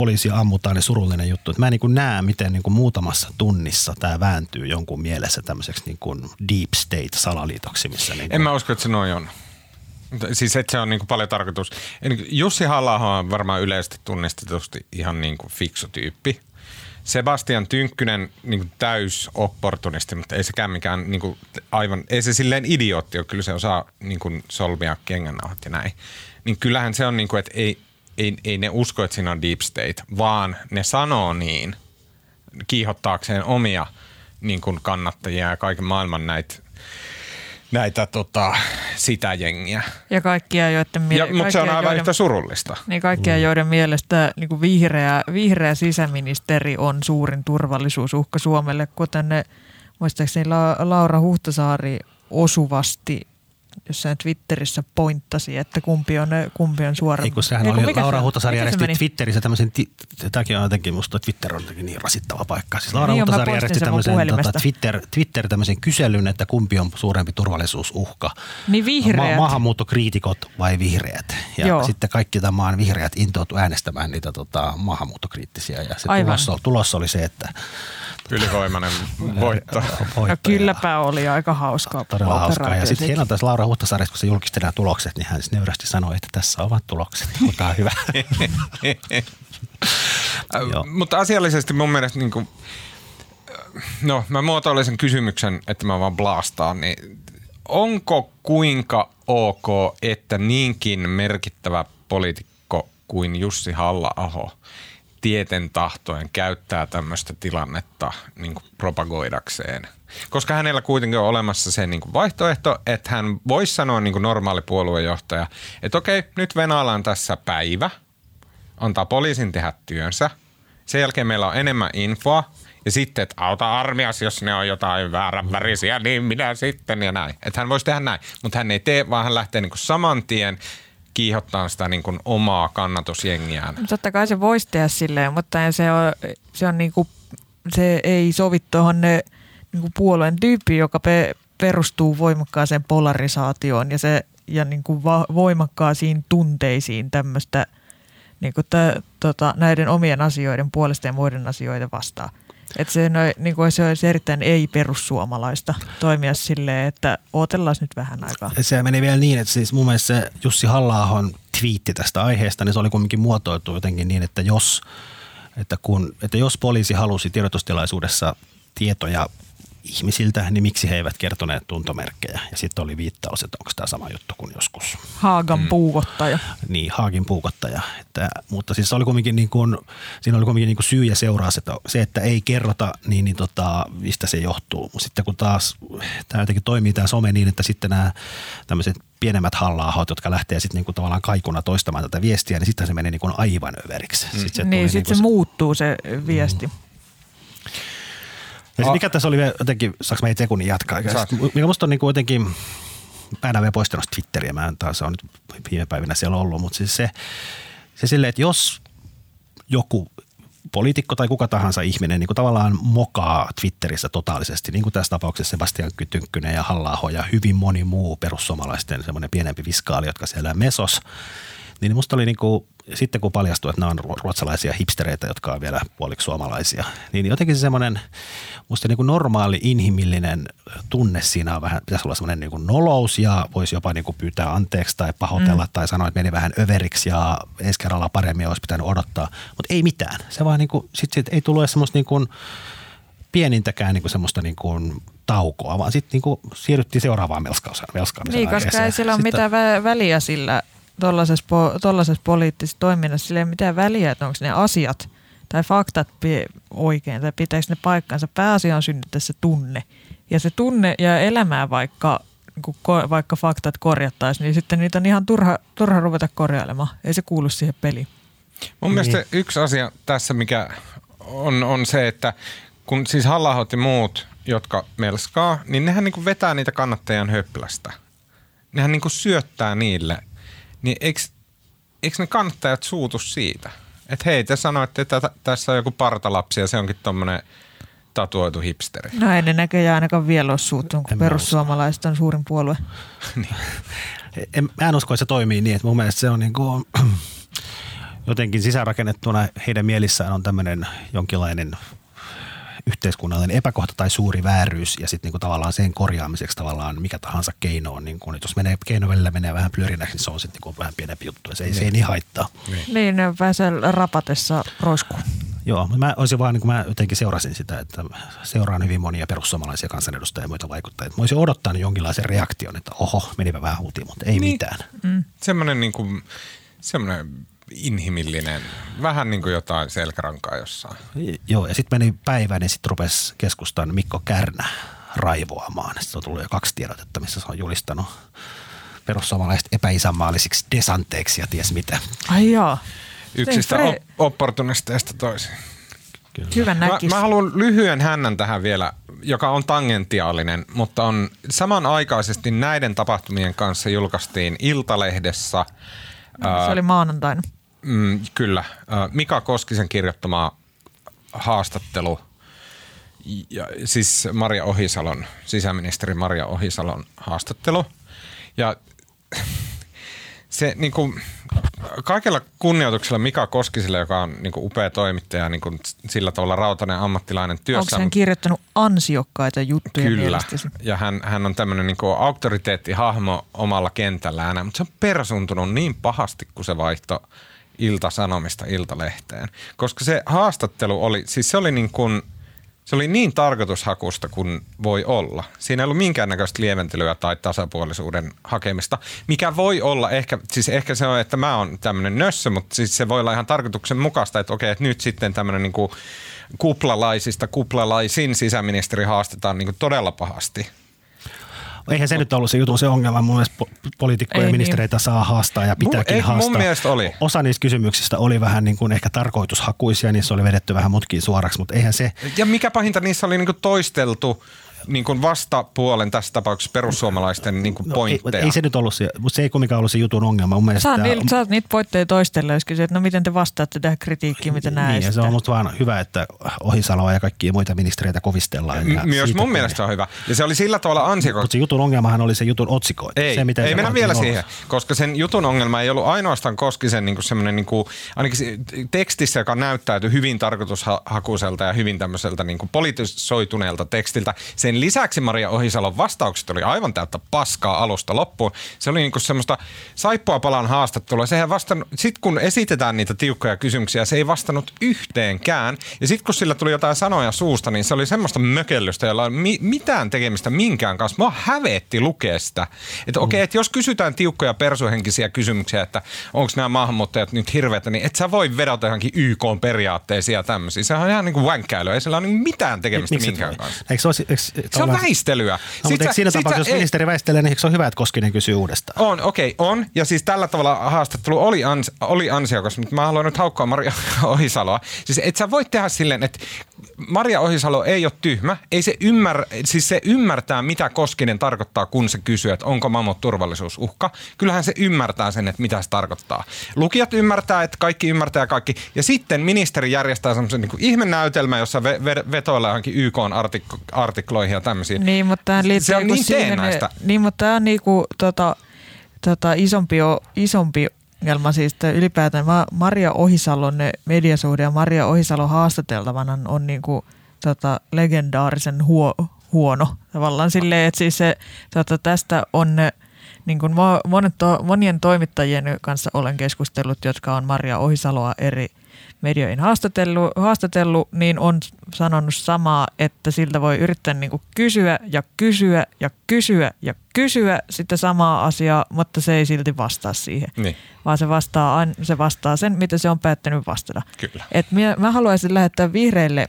poliisia ammutaan, niin surullinen juttu. Mä en niin näe, miten niin muutamassa tunnissa tämä vääntyy jonkun mielessä tämmöiseksi niin deep state-salaliitoksi, missä niin En mä usko, että se noin on. Siis että se on niin kuin paljon tarkoitus. Jussi halla on varmaan yleisesti tunnistetusti ihan niin kuin fiksu tyyppi. Sebastian Tynkkynen niin kuin täys opportunisti, mutta ei sekään mikään niin kuin aivan, ei se silleen idiootti ole, kyllä se osaa niin kuin solmia kengännauhat ja näin. Niin kyllähän se on niin kuin, että ei, ei, ei ne usko, että siinä on deep state, vaan ne sanoo niin kiihottaakseen omia niin kuin kannattajia ja kaiken maailman näitä näitä tota, sitä jengiä. Ja kaikkia, joiden, mie- Ja, mutta se on kaikkia, aivan joiden, yhtä surullista. niin kaikkia, joiden mielestä niin kuin vihreä, vihreä sisäministeri on suurin turvallisuusuhka Suomelle, kuten ne, muistaakseni La- Laura Huhtasaari osuvasti jossain Twitterissä pointtasi, että kumpi on, kumpi on suora. Ei kun sehän Ei, kun oli, mikä Laura Huhtasaari järjesti? Twitterissä tämmöisen, ti- tämäkin on jotenkin, musta Twitter on jotenkin niin rasittava paikka. Siis Laura Niin Huhtasaari järjesti tämmöisen tota, Twitter, Twitter tämmöisen kyselyn, että kumpi on suurempi turvallisuusuhka. Niin vihreät. maahanmuuttokriitikot vai vihreät. Ja Joo. sitten kaikki tämän maan vihreät intoutu äänestämään niitä tota, maahanmuuttokriittisiä. Ja se Aivan. tulos, oli- tulos oli se, että Ylivoimainen voitto. No voittaja- kylläpä oli aika hauskaa. Todella hauskaa. Ja sitten hienoa tässä Laura Huhtasaari, kun se julkisti nämä tulokset, niin hän sitten nöyrästi sanoi, että tässä ovat tulokset. Olkaa hyvä. Mutta asiallisesti mun mielestä, niin kuin, no mä muotoilen sen kysymyksen, että mä vaan blastaan, niin onko kuinka ok, että niinkin merkittävä poliitikko kuin Jussi halla tieten tahtoen käyttää tämmöistä tilannetta niin propagoidakseen. Koska hänellä kuitenkin on olemassa se niin kuin vaihtoehto, että hän voisi sanoa niin kuin normaali puoluejohtaja, että okei, nyt venaillaan tässä päivä, antaa poliisin tehdä työnsä. Sen jälkeen meillä on enemmän infoa. Ja sitten, että auta armias, jos ne on jotain väärän värisiä, niin minä sitten ja näin. Että hän voisi tehdä näin, mutta hän ei tee, vaan hän lähtee niin kuin saman tien kiihottaa sitä niin kuin omaa kannatusjengiään. Totta kai se voisi tehdä silleen, mutta se, on, se, on niinku, se ei sovi tuohon ne niinku puolueen tyyppi, joka pe, perustuu voimakkaaseen polarisaatioon ja, se, ja niinku va, voimakkaasiin tunteisiin tämmöistä niinku tä, tota, näiden omien asioiden puolesta ja muiden asioiden vastaan. Että se, no, niinku, se olisi erittäin ei-perussuomalaista toimia silleen, että odotellaan nyt vähän aikaa. Se meni vielä niin, että siis mun mielestä se Jussi halla twiitti tästä aiheesta, niin se oli kuitenkin muotoiltu jotenkin niin, että jos, että kun, että jos poliisi halusi tiedotustilaisuudessa tietoja ihmisiltä, niin miksi he eivät kertoneet tuntomerkkejä? Ja sitten oli viittaus, että onko tämä sama juttu kuin joskus Haagan puukottaja. niin, Haagin puukottaja. Että, mutta siis se oli kumminkin niin kuin, siinä oli kumminkin niin kuin syy ja seuraus, että se, että ei kerrota, niin, niin tota, mistä se johtuu. Mutta sitten kun taas tämä jotenkin toimii tämä some niin, että sitten nämä tämmöiset pienemmät halla jotka lähtee sitten niin kuin tavallaan kaikuna toistamaan tätä viestiä, niin sitten se menee niin kuin aivan överiksi. Mm. Sitten se Niin, sitten niin se kuin, muuttuu se viesti. Ja sit mikä tässä oli vielä jotenkin, saanko mä ei sekunnin jatkaa? Saat. Mikä musta on niin kuin jotenkin, mä en ole vielä poistanut Twitteriä, mä en taas ole nyt viime päivinä siellä ollut, mutta siis se, se silleen, että jos joku poliitikko tai kuka tahansa ihminen niin kuin tavallaan mokaa Twitterissä totaalisesti, niin kuin tässä tapauksessa Sebastian Kytynkkynen ja halla ja hyvin moni muu perussuomalaisten semmoinen pienempi viskaali, jotka siellä mesos, niin musta oli niin kuin, sitten kun paljastui, että nämä on ruotsalaisia hipstereitä, jotka on vielä puoliksi suomalaisia, niin jotenkin se semmoinen musta niin kuin normaali inhimillinen tunne siinä on vähän, pitäisi olla semmoinen niin kuin nolous ja voisi jopa niin kuin pyytää anteeksi tai pahoitella mm. tai sanoa, että meni vähän överiksi ja ensi kerralla paremmin olisi pitänyt odottaa, mutta ei mitään. Se vaan niin kuin, sit, sit ei edes semmoista niin kuin, pienintäkään niin kuin semmoista niin kuin taukoa, vaan sitten niin kuin siirryttiin seuraavaan melskaamiseen. Niin, koska ei sillä ole mitään väliä sillä tuollaisessa, po, poliittisessa toiminnassa, sillä ei ole mitään väliä, että onko ne asiat tai faktat oikein tai pitäisi ne paikkansa. Pääasia on synnyttää se tunne. Ja se tunne ja elämää vaikka, vaikka faktat korjattaisiin, niin sitten niitä on ihan turha, turha ruveta korjailemaan. Ei se kuulu siihen peliin. Mun mielestä niin. yksi asia tässä, mikä on, on se, että kun siis halla ja muut, jotka melskaa, niin nehän niin vetää niitä kannattajan höplästä. Nehän niin syöttää niille niin eikö, eikö ne kannattajat suutu siitä? Että hei, te sanoitte, että tässä on joku partalapsi ja se onkin tuommoinen tatuoitu hipsteri. No ei ne näköjään ainakaan vielä ole suuttunut, kun perussuomalaiset on suurin puolue. niin. en, mä en usko, että se toimii niin, että mun mielestä se on niin kuin, jotenkin sisäänrakennettuna heidän mielissään on tämmöinen jonkinlainen yhteiskunnallinen epäkohta tai suuri vääryys ja sitten niinku tavallaan sen korjaamiseksi tavallaan mikä tahansa keino on, niinku, jos menee, keino välillä menee vähän pyörinäksi, niin se on sitten niinku vähän pienempi juttu ja se ei, niin. se ei niin haittaa. Niin, niin pääsee rapatessa roiskuun. Joo, mä olisin vaan, niin kuin mä jotenkin seurasin sitä, että seuraan hyvin monia perussuomalaisia kansanedustajia ja muita vaikuttajia. Mä olisin odottanut jonkinlaisen reaktion, että oho, menipä vähän hutiin, mutta ei niin. mitään. Mm. Semmoinen niin kuin, semmoinen inhimillinen, vähän niin kuin jotain selkärankaa jossain. Joo, ja sitten meni päivä, niin sitten rupesi keskustan Mikko Kärnä raivoamaan. Sitten on tullut jo kaksi tiedotetta, missä se on julistanut perussuomalaiset epäisänmaallisiksi desanteiksi ja ties mitä. Ai joo. Yksistä Fre- opportunisteista toisiin. Kyllä. Hyvä mä, mä haluan lyhyen hännän tähän vielä, joka on tangentiaalinen, mutta on samanaikaisesti näiden tapahtumien kanssa julkaistiin Iltalehdessä. Se oli maanantaina. Mm, kyllä. Mika Koskisen kirjoittama haastattelu, ja, siis Maria Ohisalon, sisäministeri Maria Ohisalon haastattelu. Ja se niin kuin, kaikella kunnioituksella Mika Koskiselle, joka on niin kuin upea toimittaja, niin kuin sillä tavalla rautainen ammattilainen työssä. Onko hän kirjoittanut ansiokkaita juttuja Kyllä, mielestäsi? ja hän, hän on tämmöinen niin kuin auktoriteettihahmo omalla kentällään, mutta se on persuntunut niin pahasti, kun se vaihto Ilta-Sanomista Iltalehteen. Koska se haastattelu oli, siis se oli niin kuin, se oli niin tarkoitushakusta kuin voi olla. Siinä ei ollut minkäännäköistä lieventelyä tai tasapuolisuuden hakemista, mikä voi olla ehkä, siis ehkä se on, että mä oon tämmöinen nössö, mutta siis se voi olla ihan tarkoituksenmukaista, että okei, että nyt sitten tämmöinen niin kuplalaisista kuplalaisin sisäministeri haastetaan niin kuin todella pahasti – Eihän se nyt ollut se jutun se ongelma. Mun mielestä poliitikkoja ja ministereitä niin. saa haastaa ja pitääkin mun, haastaa. Mun mielestä oli. Osa niistä kysymyksistä oli vähän niin kuin ehkä tarkoitushakuisia, niissä oli vedetty vähän mutkiin suoraksi, mutta eihän se... Ja mikä pahinta, niissä oli niin kuin toisteltu niin kuin vastapuolen tässä tapauksessa perussuomalaisten niin kuin no, pointteja. Ei, ei, se nyt ollut se, mutta se ei kumminkaan ollut se jutun ongelma. Mun mielestä, saa, niitä, saa niitä pointteja toistella, jos kysyy, että no miten te vastaatte tähän kritiikkiin, mitä näette. Niin, ja se on musta vaan hyvä, että Ohisaloa ja kaikkia muita ministereitä kovistellaan. Ja Myös mun mielestä se on hyvä. Ja se oli sillä tavalla ansiokasta. Mutta se jutun ongelmahan oli se jutun otsikko. Ei, se, miten ei mennä vielä siihen, koska sen jutun ongelma ei ollut ainoastaan Koskisen niin semmoinen, niin kuin, ainakin tekstissä, joka näyttäytyi hyvin tarkoitushakuiselta ja hyvin tämmöiseltä niin kuin politisoituneelta tekstiltä. Sen lisäksi Maria Ohisalon vastaukset oli aivan täyttä paskaa alusta loppuun. Se oli niinku semmoista saippua palan haastattelua. Sehän vastannut, sit kun esitetään niitä tiukkoja kysymyksiä, se ei vastannut yhteenkään. Ja sitten kun sillä tuli jotain sanoja suusta, niin se oli semmoista mökellystä, jolla ei mi- mitään tekemistä minkään kanssa. Mua hävetti lukea sitä. Että okei, okay, että jos kysytään tiukkoja persuhenkisiä kysymyksiä, että onko nämä maahanmuuttajat nyt hirveätä, niin et sä voi vedota johonkin YK periaatteisiin ja tämmöisiä. Se on ihan niin kuin vänkkäilyä. Ei sillä ole niin mitään tekemistä Miksi minkään kanssa. Eikö, olisi, eikö Se on väistelyä. No, mutta siinä tapauksessa, jos ei... ministeri väistelee, niin se on hyvä, että Koskinen kysyy uudestaan? On, okei, okay, on. Ja siis tällä tavalla haastattelu oli, ans, oli ansiokas, mutta mä haluan nyt haukkoa Maria Ohisaloa. Siis et sä voi tehdä silleen, että Maria Ohisalo ei ole tyhmä. Ei se, ymmär, siis se ymmärtää, mitä Koskinen tarkoittaa, kun se kysyy, että onko mammut turvallisuusuhka. Kyllähän se ymmärtää sen, että mitä se tarkoittaa. Lukijat ymmärtää, että kaikki ymmärtää kaikki. Ja sitten ministeri järjestää semmoisen niin ihmenäytelmä, jossa ve- ve- vetoillaan johonkin YK artik- artikloihin ja tämmöisiin. Niin, mutta tämä liittyy se on niinku niin siihen, teennäistä. Niin, mutta tämä on niinku, tota, tota, isompi, isompi ongelma siis, että ylipäätään Maria Ohisalon mediasuhde ja Maria Ohisalo haastateltavana on niinku, tota, legendaarisen huo, huono. Tavallaan silleen, että siis se, tota, tästä on niin kuin monet, monien toimittajien kanssa olen keskustellut, jotka on Maria Ohisaloa eri medioihin haastatellut, haastatellut, niin on sanonut samaa, että siltä voi yrittää niin kuin kysyä ja kysyä ja kysyä ja kysyä sitä samaa asiaa, mutta se ei silti vastaa siihen. Niin. Vaan se vastaa, se vastaa sen, mitä se on päättänyt vastata. Kyllä. Et minä, mä haluaisin lähettää vihreille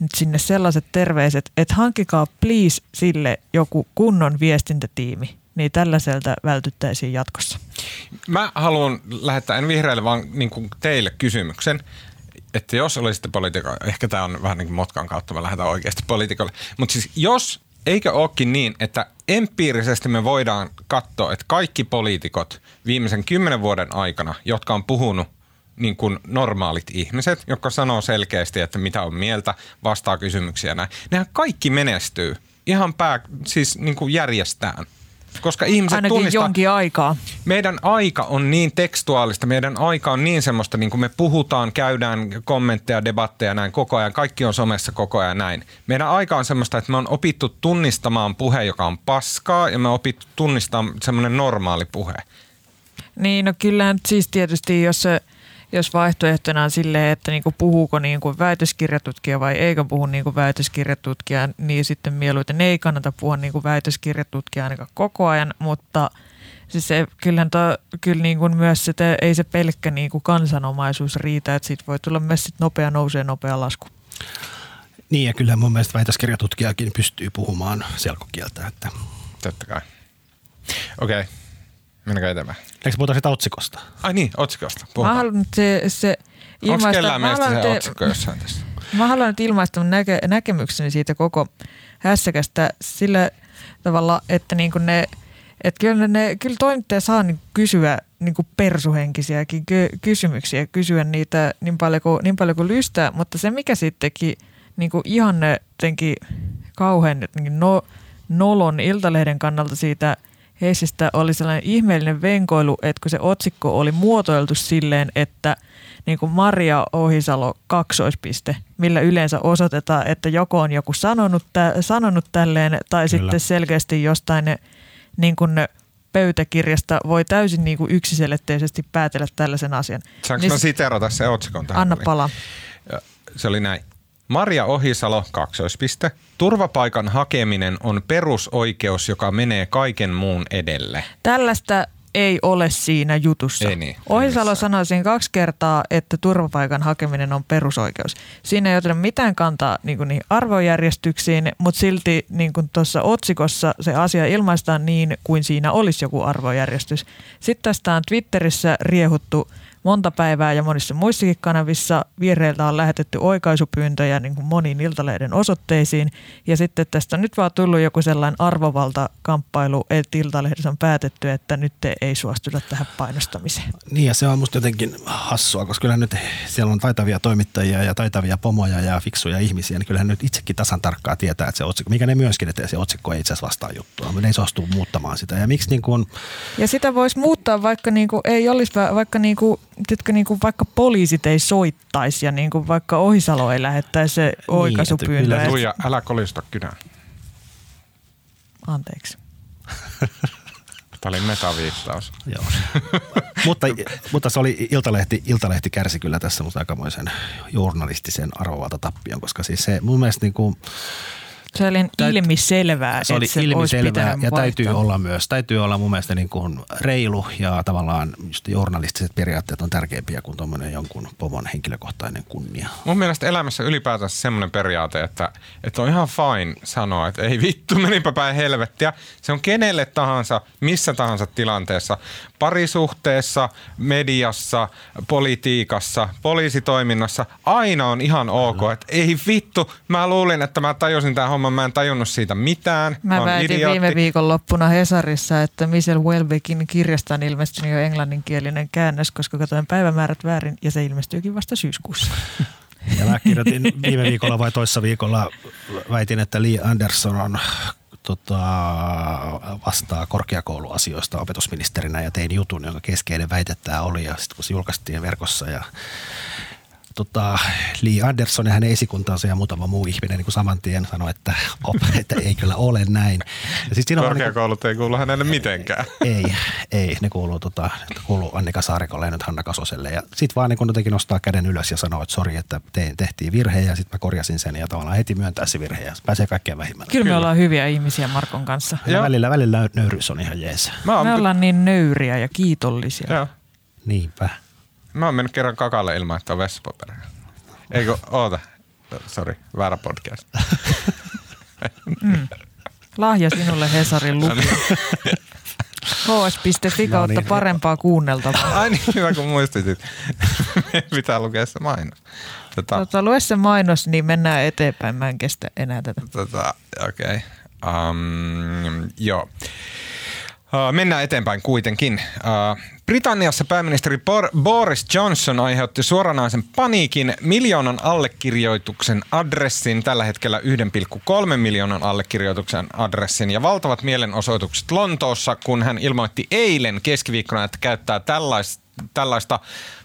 nyt sinne sellaiset terveiset, että hankikaa please sille joku kunnon viestintätiimi niin tällaiselta vältyttäisiin jatkossa. Mä haluan lähettää, en vihreille, vaan niin kuin teille kysymyksen että jos olisitte poliitikko, ehkä tämä on vähän niin kuin motkan kautta, mä lähdetään oikeasti poliitikolle, mutta siis jos, eikö olekin niin, että empiirisesti me voidaan katsoa, että kaikki poliitikot viimeisen kymmenen vuoden aikana, jotka on puhunut niin kuin normaalit ihmiset, jotka sanoo selkeästi, että mitä on mieltä, vastaa kysymyksiä näin. Nehän kaikki menestyy ihan pää, siis niin kuin järjestään. Koska ihmiset Ainakin tunnistaa, jonkin aikaa. Meidän aika on niin tekstuaalista, meidän aika on niin semmoista, niin kuin me puhutaan, käydään kommentteja, debatteja näin koko ajan, kaikki on somessa koko ajan näin. Meidän aika on semmoista, että me on opittu tunnistamaan puhe, joka on paskaa ja me on opittu tunnistamaan semmoinen normaali puhe. Niin, no kyllähän siis tietysti, jos se – jos vaihtoehtona on silleen, että niin kuin puhuuko niin kuin väitöskirjatutkija vai eikö puhu niin kuin väitöskirjatutkija, niin sitten mieluiten ei kannata puhua niin kuin väitöskirjatutkija ainakaan koko ajan, mutta siis se, kyllähän to, kyllä niin kuin myös se, ei se pelkkä niin kuin kansanomaisuus riitä, että siitä voi tulla myös sit nopea nousee nopea lasku. Niin ja kyllä mun mielestä väitöskirjatutkijakin pystyy puhumaan selkokieltä. Että. Totta kai. Okei. Okay. Mennäänkö eteenpäin? Eikö puhuta sitä otsikosta? Ai niin, otsikosta. Puhutaan. Mä haluan se, se ilmaista... Onko kellään meistä se te, otsikko jossain tässä? Mä haluan nyt ilmaista näke, näkemykseni siitä koko hässäkästä sillä tavalla, että niin kuin ne, että kyllä, ne, kyllä toimittaja saa niin kysyä niin kuin persuhenkisiäkin ky- kysymyksiä, kysyä niitä niin paljon kuin, niin paljon kuin lystää, mutta se mikä sittenkin niin kuin ihan jotenkin kauhean jotenkin no, nolon Iltalehden kannalta siitä – Heisistä oli sellainen ihmeellinen venkoilu, että kun se otsikko oli muotoiltu silleen, että niin kuin Maria Ohisalo kaksoispiste, millä yleensä osoitetaan, että joko on joku sanonut, tä, sanonut tälleen tai Kyllä. sitten selkeästi jostain niin kuin pöytäkirjasta voi täysin niin kuin yksiselitteisesti päätellä tällaisen asian. Saanko niin, mä siterata se otsikon tähän? Anna pala. Se oli näin. Maria Ohisalo, kaksoispiste. Turvapaikan hakeminen on perusoikeus, joka menee kaiken muun edelle. Tällaista ei ole siinä jutussa. Ei niin, Ohisalo sanoi siinä kaksi kertaa, että turvapaikan hakeminen on perusoikeus. Siinä ei ole mitään kantaa niin kuin niihin arvojärjestyksiin, mutta silti niin kuin tuossa otsikossa se asia ilmaistaan niin, kuin siinä olisi joku arvojärjestys. Sitten tästä on Twitterissä riehuttu – monta päivää ja monissa muissakin kanavissa viereiltä on lähetetty oikaisupyyntöjä niin kuin moniin iltaleiden osoitteisiin. Ja sitten tästä on nyt vaan tullut joku sellainen arvovaltakamppailu, että iltalehdessä on päätetty, että nyt ei suostuta tähän painostamiseen. Niin ja se on musta jotenkin hassua, koska kyllä nyt siellä on taitavia toimittajia ja taitavia pomoja ja fiksuja ihmisiä, niin kyllähän nyt itsekin tasan tarkkaa tietää, että se otsikko, mikä ne myöskin, että se otsikko ei itse asiassa vastaa juttua, mutta ne ei suostu muuttamaan sitä. Ja miksi niin kuin... Ja sitä voisi muuttaa, vaikka niin kuin ei olisi, vaikka niin kuin tiedätkö, niin kuin vaikka poliisit ei soittaisi ja niin kuin vaikka Ohisalo ei lähettäisi se oikaisupyyntö. Niin, Tuija, älä kolista kynää. Anteeksi. Tämä oli metaviittaus. Joo. mutta, mutta se oli Iltalehti, Iltalehti kärsi kyllä tässä musta aikamoisen journalistisen arvovalta tappion, koska siis se mun mielestä niin kuin, Se oli ilmiselvää, se oli että se ilmiselvää olisi ja vaihtaa. täytyy olla myös, täytyy olla mun mielestä niin kuin reilu ja tavallaan just journalistiset periaatteet on tärkeämpiä kuin tuommoinen jonkun pomon henkilökohtainen kunnia. Mun mielestä elämässä ylipäätänsä semmoinen periaate, että, että on ihan fine sanoa, että ei vittu, menipä päin helvettiä. Se on kenelle tahansa, missä tahansa tilanteessa, parisuhteessa, mediassa, politiikassa, poliisitoiminnassa, aina on ihan ok, että ei vittu, mä luulin, että mä tajusin tämän homman, mä en tajunnut siitä mitään. Mä oon väitin idiootti. viime viikonloppuna Hesarissa, että Michelle Welbeckin kirjasta on ilmestynyt jo englanninkielinen käännös, koska katsoin päivämäärät väärin ja se ilmestyykin vasta syyskuussa. Ja mä kirjoitin viime viikolla vai toissa viikolla, väitin, että Lee Anderson on tota, vastaa korkeakouluasioista opetusministerinä ja tein jutun, jonka keskeinen väite tämä oli ja sitten kun se julkaistiin verkossa ja tota, Lee Anderson ja hänen esikuntansa ja muutama muu ihminen niin kuin saman tien sanoi, että, op, että ei kyllä ole näin. Ja siis siinä on vaan niin kuin- Korkeakoulut ei kuulu hänelle mitenkään. ei, ei. Ne kuuluu, tota, kuuluu Annika Saarikolle ja nyt Hanna Kasoselle. Ja sitten vaan niin jotenkin nostaa käden ylös ja sanoo, että sori, että tein, tehtiin virhe ja sitten mä korjasin sen ja tavallaan heti myöntää se virhe ja pääsee kaikkein vähimmällä. Kyllä me Kyllä. ollaan hyviä ihmisiä Markon kanssa. Ja Joo. välillä, välillä nöyryys on ihan jees. Mä oon, Me ollaan niin nöyriä ja kiitollisia. joo. Niinpä. Mä oon mennyt kerran kakalle ilman, että on vessapaperia. Eikö, oota. Sori, väärä podcast. Lahja sinulle Hesarin lukija. hs.fi No kautta niin. parempaa kuunneltavaa. Ai niin, hyvä kun muistutit. Meidän pitää lukea se mainos. Tota, Tota, lue se mainos, niin mennään eteenpäin. Mä en kestä enää tätä. tota, okei. Okay. Um, joo. Uh, mennään eteenpäin kuitenkin. Uh, Britanniassa pääministeri Bor- Boris Johnson aiheutti suoranaisen paniikin miljoonan allekirjoituksen adressin, tällä hetkellä 1,3 miljoonan allekirjoituksen adressin ja valtavat mielenosoitukset Lontoossa, kun hän ilmoitti eilen keskiviikkona, että käyttää tällaista tällaista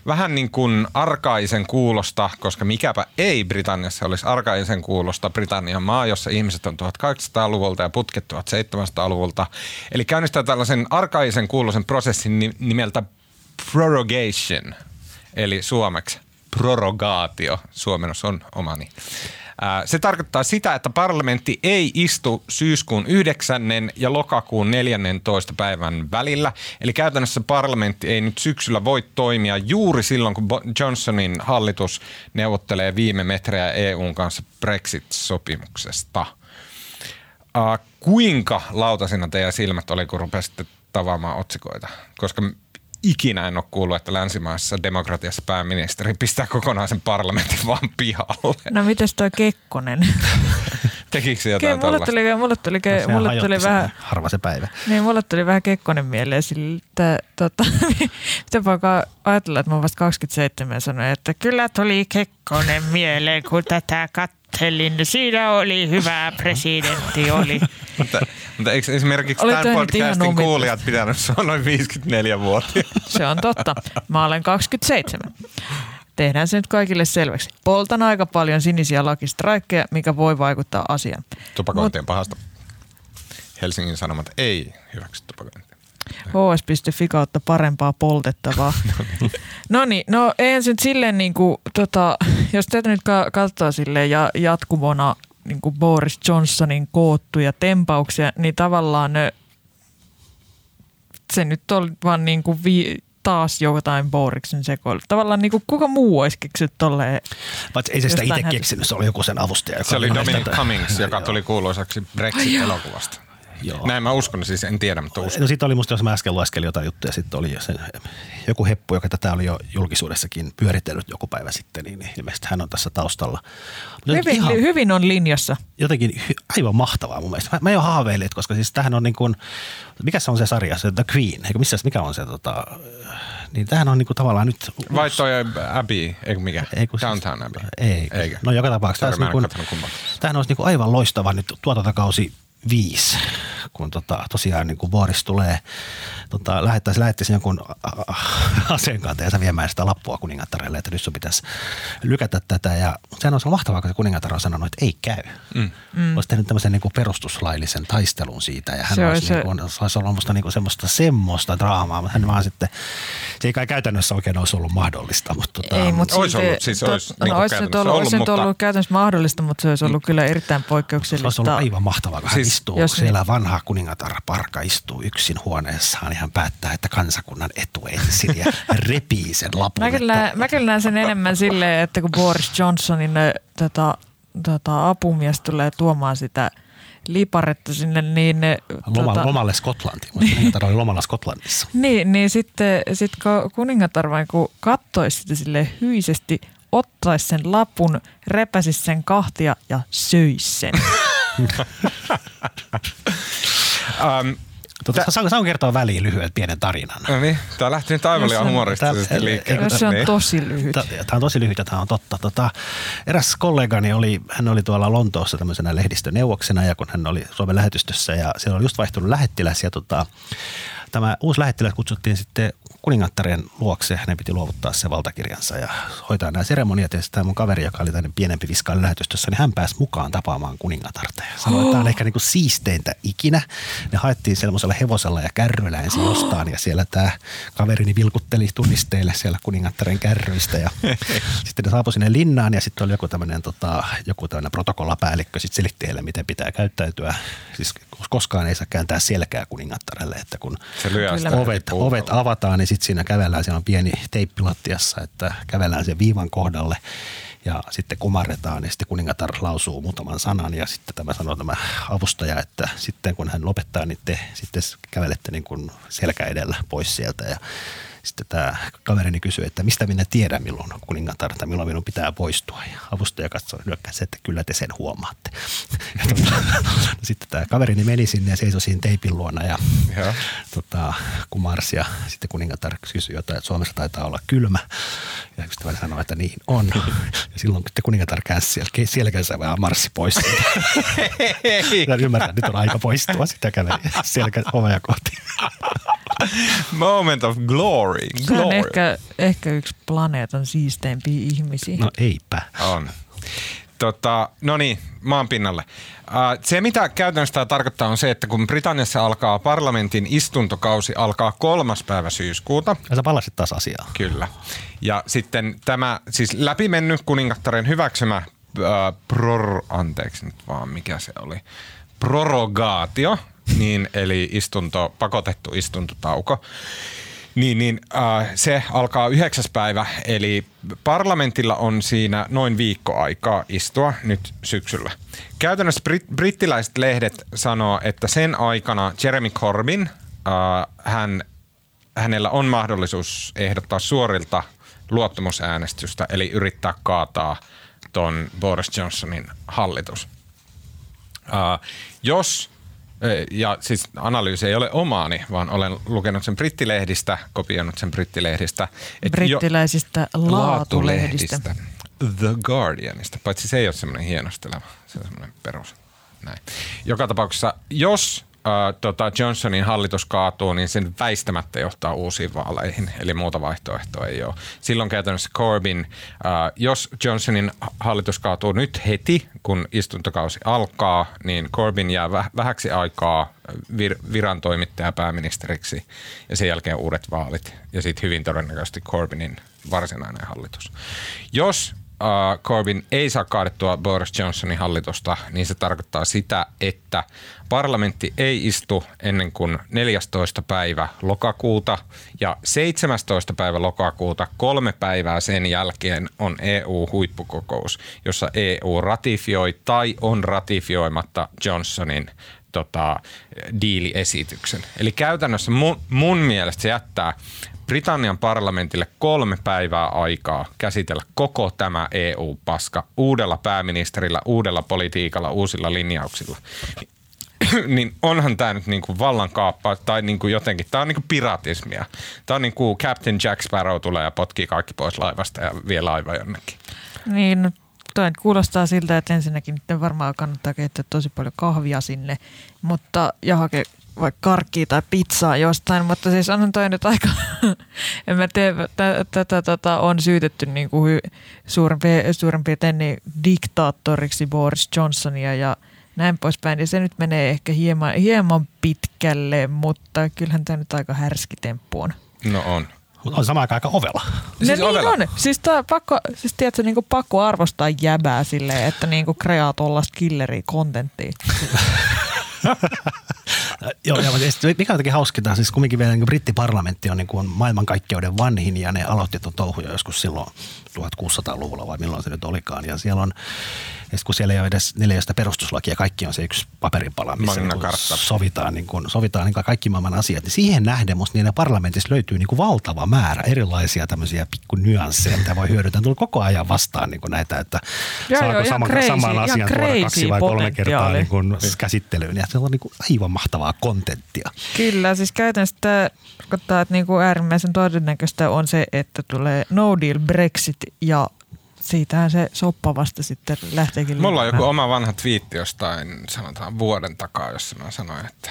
vähän niin kuin arkaisen kuulosta, koska mikäpä ei Britanniassa olisi arkaisen kuulosta Britannian maa, jossa ihmiset on 1800-luvulta ja putket 1700-luvulta. Eli käynnistää tällaisen arkaisen kuulosen prosessin ni- nimeltä prorogation, eli suomeksi prorogaatio. Suomennos on omani. Se tarkoittaa sitä, että parlamentti ei istu syyskuun 9. ja lokakuun 14. päivän välillä. Eli käytännössä parlamentti ei nyt syksyllä voi toimia juuri silloin, kun Johnsonin hallitus neuvottelee viime metrejä EUn kanssa Brexit-sopimuksesta. Kuinka lautasina teidän silmät oli, kun rupesitte tavaamaan otsikoita? Koska ikinä en ole kuullut, että länsimaissa demokratiassa pääministeri pistää kokonaisen parlamentin vaan pihalle. No mites toi Kekkonen? Tekikö se jotain mulle tällaista? tuli, mulle tuli, No, mulle tuli vähän, Harva se päivä. niin, mulle tuli vähän Kekkonen mieleen siltä, tota, mitä vaikka ajatella, että mä oon vasta 27 ja sanoin, että kyllä tuli Kekkonen mieleen, kun tätä kattelin. Siinä oli hyvä presidentti, oli. Mutta, mutta eikö esimerkiksi Olit tämän podcastin kuulijat pitänyt sua noin 54 vuotta? Se on totta. Mä olen 27. Tehdään se nyt kaikille selväksi. Poltan aika paljon sinisiä lakistraikkeja, mikä voi vaikuttaa asiaan. Tupakointi on pahasta. Helsingin Sanomat ei hyväksy tupakointia. hs.fi kautta parempaa poltettavaa. no niin, no eihän se nyt silleen niin kuin, tota, jos tätä nyt ka- katsoo silleen ja jatkumona niin kuin Boris Johnsonin koottuja tempauksia, niin tavallaan ne, se nyt on vaan niin kuin vi- taas jotain Boriksen sekoilu. Tavallaan niin kuin kuka muu olisi keksinyt tolleen. Paitsi ei se sitä itse keksinyt, se oli joku sen avustaja. joka Se oli Dominic Cummings, joka tuli kuuluisaksi Brexit-elokuvasta. Joo. Näin mä uskon, siis en tiedä, mutta uskon. No sitten oli musta, jos mä äsken lueskelin jotain juttuja, sitten oli jo se, joku heppu, joka tätä oli jo julkisuudessakin pyöritellyt joku päivä sitten, niin ilmeisesti hän on tässä taustalla. Mutta Hyvin, ihan, hyvin on linjassa. jotenkin aivan mahtavaa mun mielestä. Mä, mä jo haaveilin, koska siis tämähän on niin kuin, mikä se on se sarja, se The Queen, eikö missä, mikä on se tota, niin tämähän on niin kuin tavallaan nyt... Vai toi Abbey, eikö mikä? Ei, kun siis- Downtown Abbey. Ei. Eikö? No joka tapauksessa. Niin katsonut kumpaakaan. tämähän olisi niin kuin aivan loistava nyt tuotantokausi viisi, kun tota, tosiaan niin kuin Boris tulee, tota, lähettäisi, lähettäisi jonkun aseenkanteensa viemään sitä lappua kuningattarelle, että nyt sun pitäisi lykätä tätä. Ja sehän olisi mahtavaa, kun se kuningatar on sanonut, että ei käy. Mm. Mm. Olisi tehnyt tämmöisen niin kuin perustuslaillisen taistelun siitä ja hän se olisi, se... niin kuin, olisi ollut musta niin kuin semmoista semmoista draamaa, mutta hän vaan sitten, se ei kai käytännössä oikein olisi ollut mahdollista. Mutta tota, ei, mutta olisi ollut, siis olisi, to, niin no, olisi ollut, ollut, olisi mutta... ollut käytännössä mahdollista, mutta se olisi ollut mm. kyllä erittäin poikkeuksellista. Se olisi ollut aivan mahtavaa, kun siis, istuu, jos siellä niin... vanha kuningatar Parka istuu yksin huoneessaan ja hän päättää, että kansakunnan etu ensin ja repii sen lapun. Mä kyllä, mä kyllä näen sen enemmän silleen, että kun Boris Johnsonin tota, tota, apumies tulee tuomaan sitä liparetta sinne, niin ne, Loma, tota, lomalle Skotlantiin. Kuningatar oli lomalla Skotlannissa. niin, niin sitten sit kun kuningatar vain kun kattoisi sitä sille hyisesti, ottaisi sen lapun, repäisi sen kahtia ja söisi sen. um, Tota, Tä... Saanko kertoa väliin lyhyen pienen tarinan? No niin, tämä lähti nyt aivan liian humoristisesti liikkeelle. Se on niin. tosi lyhyt. Tämä on tosi lyhyt ja tämä on totta. Tota, eräs kollegani oli, hän oli tuolla Lontoossa tämmöisenä lehdistöneuvoksena ja kun hän oli Suomen lähetystössä ja siellä oli just vaihtunut lähettiläs ja tota, tämä uusi lähettiläs kutsuttiin sitten kuningattaren luokse. Hänen piti luovuttaa se valtakirjansa ja hoitaa nämä seremoniat. Ja sitten mun kaveri, joka oli tänne pienempi viskaali lähetystössä, niin hän pääsi mukaan tapaamaan kuningatarta. Ja sanoi, että tämä on ehkä niin kuin siisteintä ikinä. Ne haettiin sellaisella hevosella ja kärryillä ensin jostain. Ja siellä tämä kaverini vilkutteli tunnisteille siellä kuningattaren kärryistä. Ja sitten ne saapui sinne linnaan ja sitten oli joku tämmöinen tota, joku tämmöinen protokollapäällikkö. Sitten selitti heille, miten pitää käyttäytyä. Siis koskaan ei saa kääntää selkää kuningattarelle, että kun ovet, ovet avataan, niin sitten siinä kävellään, siellä on pieni teippilattiassa, että kävellään sen viivan kohdalle ja sitten kumarretaan ja sitten kuningatar lausuu muutaman sanan ja sitten tämä sanoo tämä avustaja, että sitten kun hän lopettaa, niin te sitten kävelette niin kuin selkä edellä pois sieltä ja sitten tämä kaverini kysyi, että mistä minä tiedän, milloin kuningatar tai milloin minun pitää poistua. Ja avustaja katsoi nyökkäsi, että kyllä te sen huomaatte. Ja tota, no sitten tämä kaverini meni sinne ja seisoi siinä teipin luona ja, ja. Tota, kumarsi ja sitten kuningatar kysyi jotain, että Suomessa taitaa olla kylmä. Ja ystäväni sanoi, että niin on. Ja silloin sitten kuningatar käänsi siellä, selkänsä vähän marssi pois. Ja ymmärrän, että nyt on aika poistua. Sitten käveli selkä ovea kohti. Moment of glory. glory. Se on ehkä, ehkä yksi planeetan siisteimpiä ihmisiä. No eipä. On. Tota, no niin, maan pinnalle. Se, mitä käytännössä tämä tarkoittaa, on se, että kun Britanniassa alkaa parlamentin istuntokausi, alkaa kolmas päivä syyskuuta. Ja sä palasit taas asiaan. Kyllä. Ja sitten tämä siis läpimennyt kuningattaren hyväksymä, äh, pror, anteeksi nyt vaan, mikä se oli, prorogaatio, niin, eli istunto, pakotettu istuntotauko. Niin, niin äh, se alkaa yhdeksäs päivä, eli parlamentilla on siinä noin viikko aikaa istua nyt syksyllä. Käytännössä brit- brittiläiset lehdet sanoo, että sen aikana Jeremy Corbyn, äh, hän, hänellä on mahdollisuus ehdottaa suorilta luottamusäänestystä, eli yrittää kaataa ton Boris Johnsonin hallitus. Uh, jos ja siis analyysi ei ole omaani, vaan olen lukenut sen brittilehdistä, kopioinut sen brittilehdistä. Brittiläisistä jo, laatulehdistä. The Guardianista, paitsi se ei ole semmoinen hienosteleva, se on semmoinen perus. Näin. Joka tapauksessa, jos äh, tota Johnsonin hallitus kaatuu, niin sen väistämättä johtaa uusiin vaaleihin, eli muuta vaihtoehtoa ei ole. Silloin käytännössä Corbyn, äh, jos Johnsonin hallitus kaatuu nyt heti, kun istuntokausi alkaa, niin Corbyn jää väh- vähäksi aikaa vir- viran toimittaja pääministeriksi ja sen jälkeen uudet vaalit ja sitten hyvin todennäköisesti Corbynin varsinainen hallitus. Jos uh, Corbyn ei saa kaadettua Boris Johnsonin hallitusta, niin se tarkoittaa sitä, että parlamentti ei istu ennen kuin 14. päivä lokakuuta ja 17. päivä lokakuuta kolme päivää sen jälkeen on EU-huippukokous, jossa EU ratifioi tai on ratifioimatta Johnsonin tota, diiliesityksen. Eli käytännössä mun, mun mielestä se jättää Britannian parlamentille kolme päivää aikaa käsitellä koko tämä EU-paska uudella pääministerillä, uudella politiikalla, uusilla linjauksilla. niin onhan tämä nyt niinku vallankaappaa tai niinku jotenkin, tämä on niinku piratismia. Tämä on niinku Captain Jack Sparrow tulee ja potkii kaikki pois laivasta ja vie laiva jonnekin. Niin, no, toi kuulostaa siltä, että ensinnäkin nyt varmaan kannattaa keittää tosi paljon kahvia sinne, mutta ja hakea vaikka karkkia tai pizzaa jostain, mutta siis on toi nyt aika, en mä tiedä, tätä tota, on syytetty niin kuin suurin, suurin piirtein niin diktaattoriksi Boris Johnsonia ja näin poispäin. Ja se nyt menee ehkä hieman, hieman pitkälle, mutta kyllähän tämä nyt aika härski temppu on. No on. Mutta on samaan aika ovela. No siis niin ovela. on. Siis, tää pakko, siis tiedätkö, niin pakko arvostaa jäbää silleen, että niin kuin kreaa tuollaista killeri-kontenttia. Joo, ja mikä on jotenkin hauskinta, siis kumminkin vielä niin brittiparlamentti on niin kuin maailmankaikkeuden vanhin ja ne aloitti tuon touhuja joskus silloin 1600-luvulla vai milloin se nyt olikaan. Ja siellä on ja kun siellä ei ole edes neljästä perustuslakia, kaikki on se yksi paperipala, missä niin sovitaan, niin kuin, sovitaan niin kuin kaikki maailman asiat. Niin siihen nähden musta niin parlamentissa löytyy niin kuin valtava määrä erilaisia tämmöisiä pikku nyansseja, mitä voi hyödyntää. Tulee koko ajan vastaan niin kuin näitä, että joo, saako joo, saman, crazy, saman asian tuoda kaksi vai kolme kertaa niin kuin käsittelyyn. Ja se on niin kuin aivan mahtavaa kontenttia. Kyllä, siis käytännössä tämä tarkoittaa, että niin kuin äärimmäisen todennäköistä on se, että tulee no deal Brexit ja siitähän se soppa vasta sitten lähteekin Mulla on joku oma vanha twiitti jostain, sanotaan vuoden takaa, jossa mä sanoin, että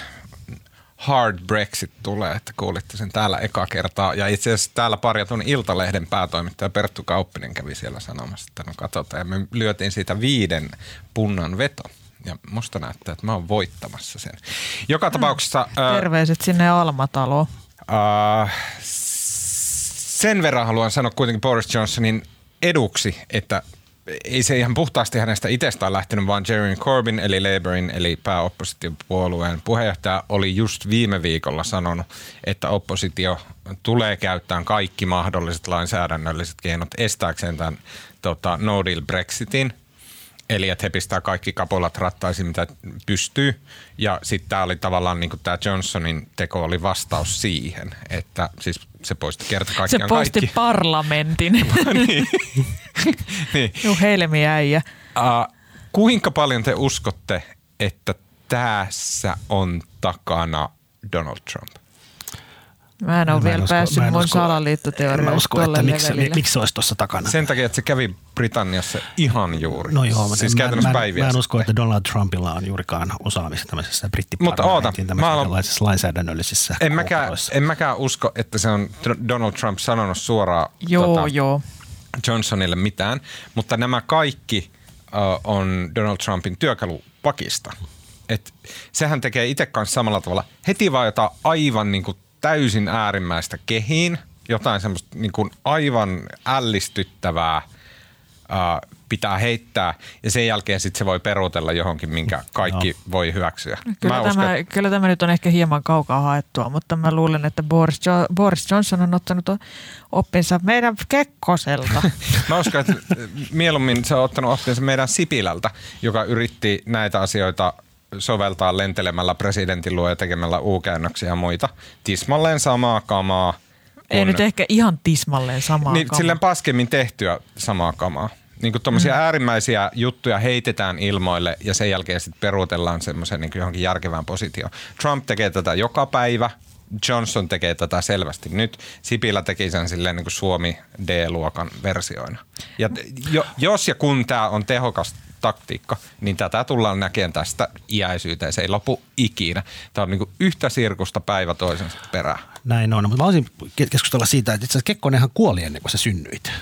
hard Brexit tulee, että kuulitte sen täällä eka kertaa. Ja itse asiassa täällä parjatun Iltalehden päätoimittaja Perttu Kauppinen kävi siellä sanomassa, että no katsotaan. Ja me lyötiin siitä viiden punnan veto. Ja musta näyttää, että mä oon voittamassa sen. Joka mm. tapauksessa... Terveiset äh, sinne Almataloon. Äh, sen verran haluan sanoa kuitenkin Boris Johnsonin eduksi, että ei se ihan puhtaasti hänestä itsestään lähtenyt, vaan Jeremy Corbyn eli Labourin eli pääoppositiopuolueen puheenjohtaja oli just viime viikolla sanonut, että oppositio tulee käyttämään kaikki mahdolliset lainsäädännölliset keinot estääkseen tämän tota, no deal Brexitin. Eli että he pistää kaikki kapolat rattaisiin, mitä pystyy. Ja sitten tämä oli tavallaan niin tämä Johnsonin teko oli vastaus siihen, että siis se poisti kerta kaikkiaan Se poisti kaikki. parlamentin. niin. niin. Juu, helmi äijä. Uh, kuinka paljon te uskotte, että tässä on takana Donald Trump? Mä en ole vielä usko, päässyt mun salaliittoteoriaan. Mä usko, että miksi, miksi se olisi tuossa takana. Sen takia, että se kävi Britanniassa ihan juuri. No joo, siis mä, mä, mä, en usko, että Donald Trumpilla on juurikaan osaamista tämmöisessä brittiparlamentin tämmöisissä lainsäädännöllisissä en mäkään, en mäkään usko, että se on Donald Trump sanonut suoraan joo, tota, joo. Johnsonille mitään, mutta nämä kaikki uh, on Donald Trumpin työkalupakista. Et sehän tekee itse kanssa samalla tavalla. Heti vaan jotain aivan niin kuin täysin äärimmäistä kehiin, jotain semmoista niin kuin aivan ällistyttävää ää, pitää heittää ja sen jälkeen sitten se voi peruutella johonkin, minkä kaikki no. voi hyväksyä. Kyllä, mä tämä, uskon, kyllä tämä nyt on ehkä hieman kaukaa haettua, mutta mä luulen, että Boris, jo- Boris Johnson on ottanut oppinsa meidän Kekkoselta. mä uskon, että mieluummin se on ottanut oppinsa meidän Sipilältä, joka yritti näitä asioita soveltaa lentelemällä presidentin luo ja tekemällä U-käännöksiä ja muita. Tismalleen samaa kamaa. Ei nyt ehkä ihan tismalleen samaa niin, kamaa. Silleen paskemmin tehtyä samaa kamaa. Niin kuin mm. äärimmäisiä juttuja heitetään ilmoille ja sen jälkeen sitten peruutellaan semmoisen niin johonkin järkevään positioon. Trump tekee tätä joka päivä, Johnson tekee tätä selvästi nyt. Sipilä teki sen silleen niin kuin Suomi D-luokan versioina. Ja jo, jos ja kun tämä on tehokas taktiikka, niin tätä tullaan näkemään tästä iäisyyteen. Se ei lopu ikinä. Tämä on niin yhtä sirkusta päivä toisensa perään. Näin on, mutta mä olisin keskustella siitä, että itse asiassa Kekkonenhan kuoli ennen kuin sä synnyit.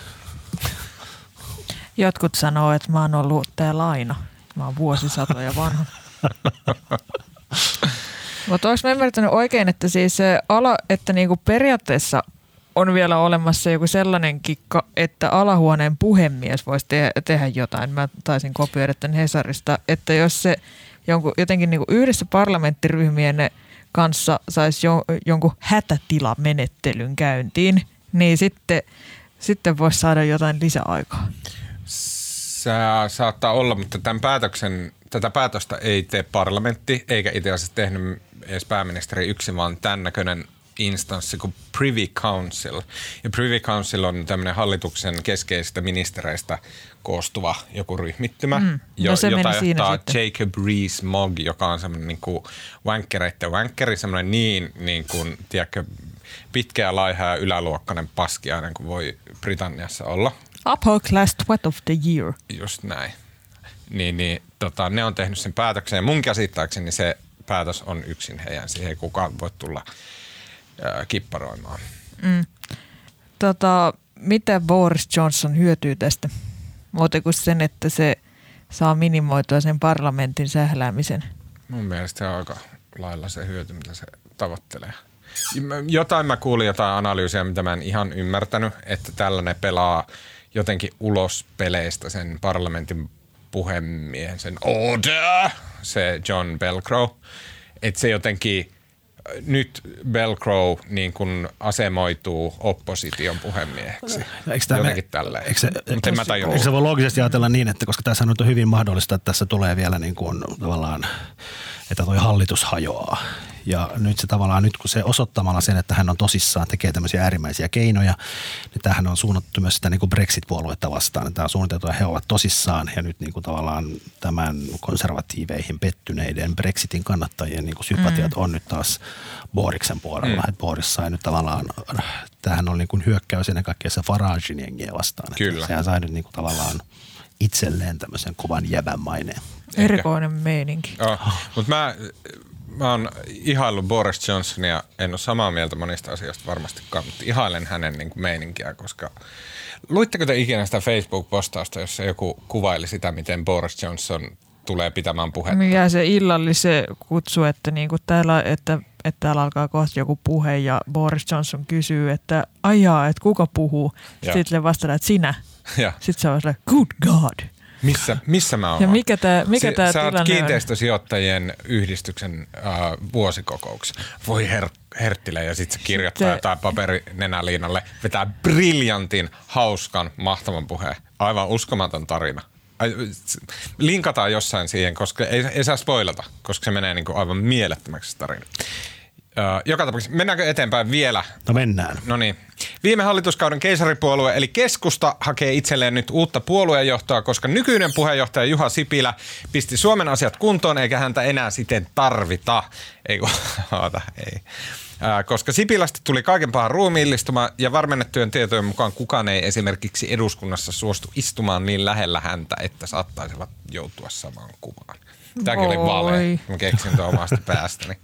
Jotkut sanoo, että mä oon ollut tää laina. Mä oon vuosisatoja vanha. Mutta onko mä ymmärtänyt oikein, että siis ala, että niinku periaatteessa on vielä olemassa joku sellainen kikka, että alahuoneen puhemies voisi te- tehdä jotain. Mä taisin kopioida tämän Hesarista, että jos se jonkun, jotenkin niin yhdessä parlamenttiryhmien kanssa saisi jo, jonkun hätätilamenettelyn käyntiin, niin sitten, sitten voisi saada jotain lisäaikaa. Se saattaa olla, mutta tämän päätöksen, tätä päätöstä ei tee parlamentti, eikä itse asiassa tehnyt edes pääministeri yksin, vaan tämän näköinen instanssi kuin Privy Council. Ja Privy Council on tämmöinen hallituksen keskeisistä ministereistä koostuva joku ryhmittymä, mm, no jo, jota johtaa Jacob Rees-Mogg, joka on semmoinen niin kuin wankkereiden wankkeri, semmoinen niin, niin kuin, tiedätkö, pitkä ja laiha ja yläluokkainen paskiainen kuin voi Britanniassa olla. Upper class twat of the year. Just näin. Niin, niin tota, ne on tehnyt sen päätöksen ja mun käsittääkseni se päätös on yksin heidän. Siihen ei kukaan voi tulla kipparoimaan. Tota, mitä Boris Johnson hyötyy tästä? Muuta kuin sen, että se saa minimoitua sen parlamentin sähläämisen. Mun mielestä se on aika lailla se hyöty, mitä se tavoittelee. Jotain mä kuulin, jotain analyysiä, mitä mä en ihan ymmärtänyt, että tällainen pelaa jotenkin ulos peleistä sen parlamentin puhemiehen, sen order, se John Belcrow. Että se jotenkin, nyt Belcrow niin kuin asemoituu opposition puhemieheksi. Eikö tämä Jotenkin me- tälleen. eikö se- en mä tajunnut. Eikö se voi loogisesti ajatella niin, että koska tässä nyt on hyvin mahdollista, että tässä tulee vielä niin kuin tavallaan, että toi hallitus hajoaa. Ja nyt se tavallaan, nyt kun se osoittamalla sen, että hän on tosissaan, tekee tämmöisiä äärimmäisiä keinoja, niin tämähän on suunnattu myös sitä niin kuin Brexit-puoluetta vastaan. Tämä on suunniteltu ja he ovat tosissaan ja nyt niin kuin tavallaan tämän konservatiiveihin pettyneiden Brexitin kannattajien niin kuin sympatiat on nyt taas Boriksen puolella. Mm. Että Boris sai nyt tavallaan, tämähän on niin kuin hyökkäys ennen kaikkea se Faragein jengiä vastaan. Että Kyllä. Sehän sai nyt niin kuin tavallaan itselleen tämmöisen kovan jäbän maineen. Erikoinen meininki. Oh, mutta mä, mä oon ihaillut Boris Johnsonia, en ole samaa mieltä monista asioista varmastikaan, mutta ihailen hänen niin kuin meininkiä, koska luitteko te ikinä sitä Facebook-postausta, jossa joku kuvaili sitä, miten Boris Johnson tulee pitämään puhetta? Mikä se illallisen kutsu, että, niinku täällä, että, että täällä alkaa kohta joku puhe ja Boris Johnson kysyy, että ajaa, että kuka puhuu. Sitten vastataan, että sinä. Ja Sitten se on sellainen, good God. Missä, missä mä oon? Ja mikä tää- mikä Si- tää Sä oot kiinteistösijoittajien yhdistyksen äh, vuosikokouksessa. Voi her- Herttilä ja sitten se kirjoittaa Sitten- jotain paperinenäliinalle, vetää briljantin, hauskan, mahtavan puheen. Aivan uskomaton tarina. Ai, Linkataan jossain siihen, koska ei, ei saa spoilata, koska se menee niin kuin aivan mielettömäksi tarina. Joka tapauksessa, mennäänkö eteenpäin vielä? No mennään. No niin. Viime hallituskauden keisaripuolue eli keskusta hakee itselleen nyt uutta puoluejohtoa, koska nykyinen puheenjohtaja Juha Sipilä pisti Suomen asiat kuntoon eikä häntä enää siten tarvita. Ei oota, ei. Koska Sipilästä tuli kaiken pahan ruumiillistuma ja varmennettujen tietojen mukaan kukaan ei esimerkiksi eduskunnassa suostu istumaan niin lähellä häntä, että saattaisivat joutua samaan kuvaan. Tämäkin oli vale. Mä keksin tuon omasta päästäni.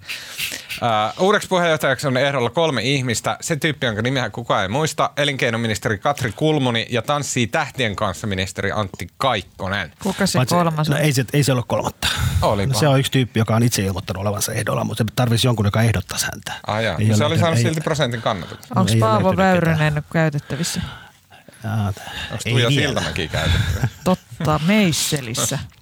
Uh, uudeksi puheenjohtajaksi on ehdolla kolme ihmistä. Se tyyppi, jonka nimeä kukaan ei muista. Elinkeinoministeri Katri Kulmuni ja tanssii tähtien kanssa ministeri Antti Kaikkonen. Kuka se Paitsi- kolmas no on? ei, se, ei se ole kolmatta. Olipa. No se on yksi tyyppi, joka on itse ilmoittanut olevansa ehdolla, mutta se tarvitsisi jonkun, joka ehdottaisi häntä. Ah, jaa. Ei No se ole oli saanut löytynyt- silti prosentin kannatuksen. Onko ei ole Paavo Väyrynen käytettävissä? Jaa, Onko ei Tuija. Siltamäki käytetty? Totta, Meisselissä.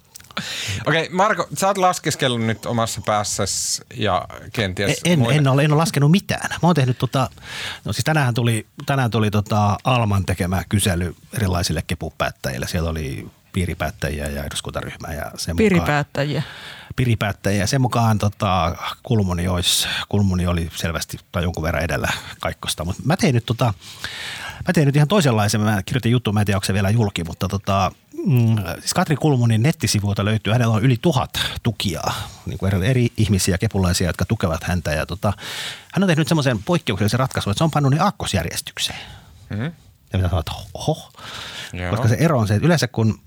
Okei, okay, Marko, sä oot laskeskellut nyt omassa päässäsi ja kenties En, muiden- en, ole, en ole laskenut mitään. Mä oon tehnyt tota, no siis tänään tuli, tänään tuli tota Alman tekemä kysely erilaisille kepupäättäjille. Siellä oli piiripäättäjiä ja eduskuntaryhmää ja sen mukaan, Piripäättäjiä. piripäättäjiä. Sen mukaan tota, Kulmuni, olisi, Kulmuni oli selvästi tai jonkun verran edellä kaikkosta. Mutta mä tein nyt tota, Mä tein nyt ihan toisenlaisen, mä kirjoitin juttu, mä en tiedä onko se vielä julki, mutta tota, mm, siis Katri Kulmunin nettisivuilta löytyy, hänellä on yli tuhat tukijaa, niin kuin eri, eri ihmisiä, kepulaisia, jotka tukevat häntä. Ja tota, hän on tehnyt semmoisen poikkeuksellisen ratkaisun, että se on pannut ne aakkosjärjestykseen. Mhm. Ja mitä sanoit, oho, Joo. koska se ero on se, että yleensä kun,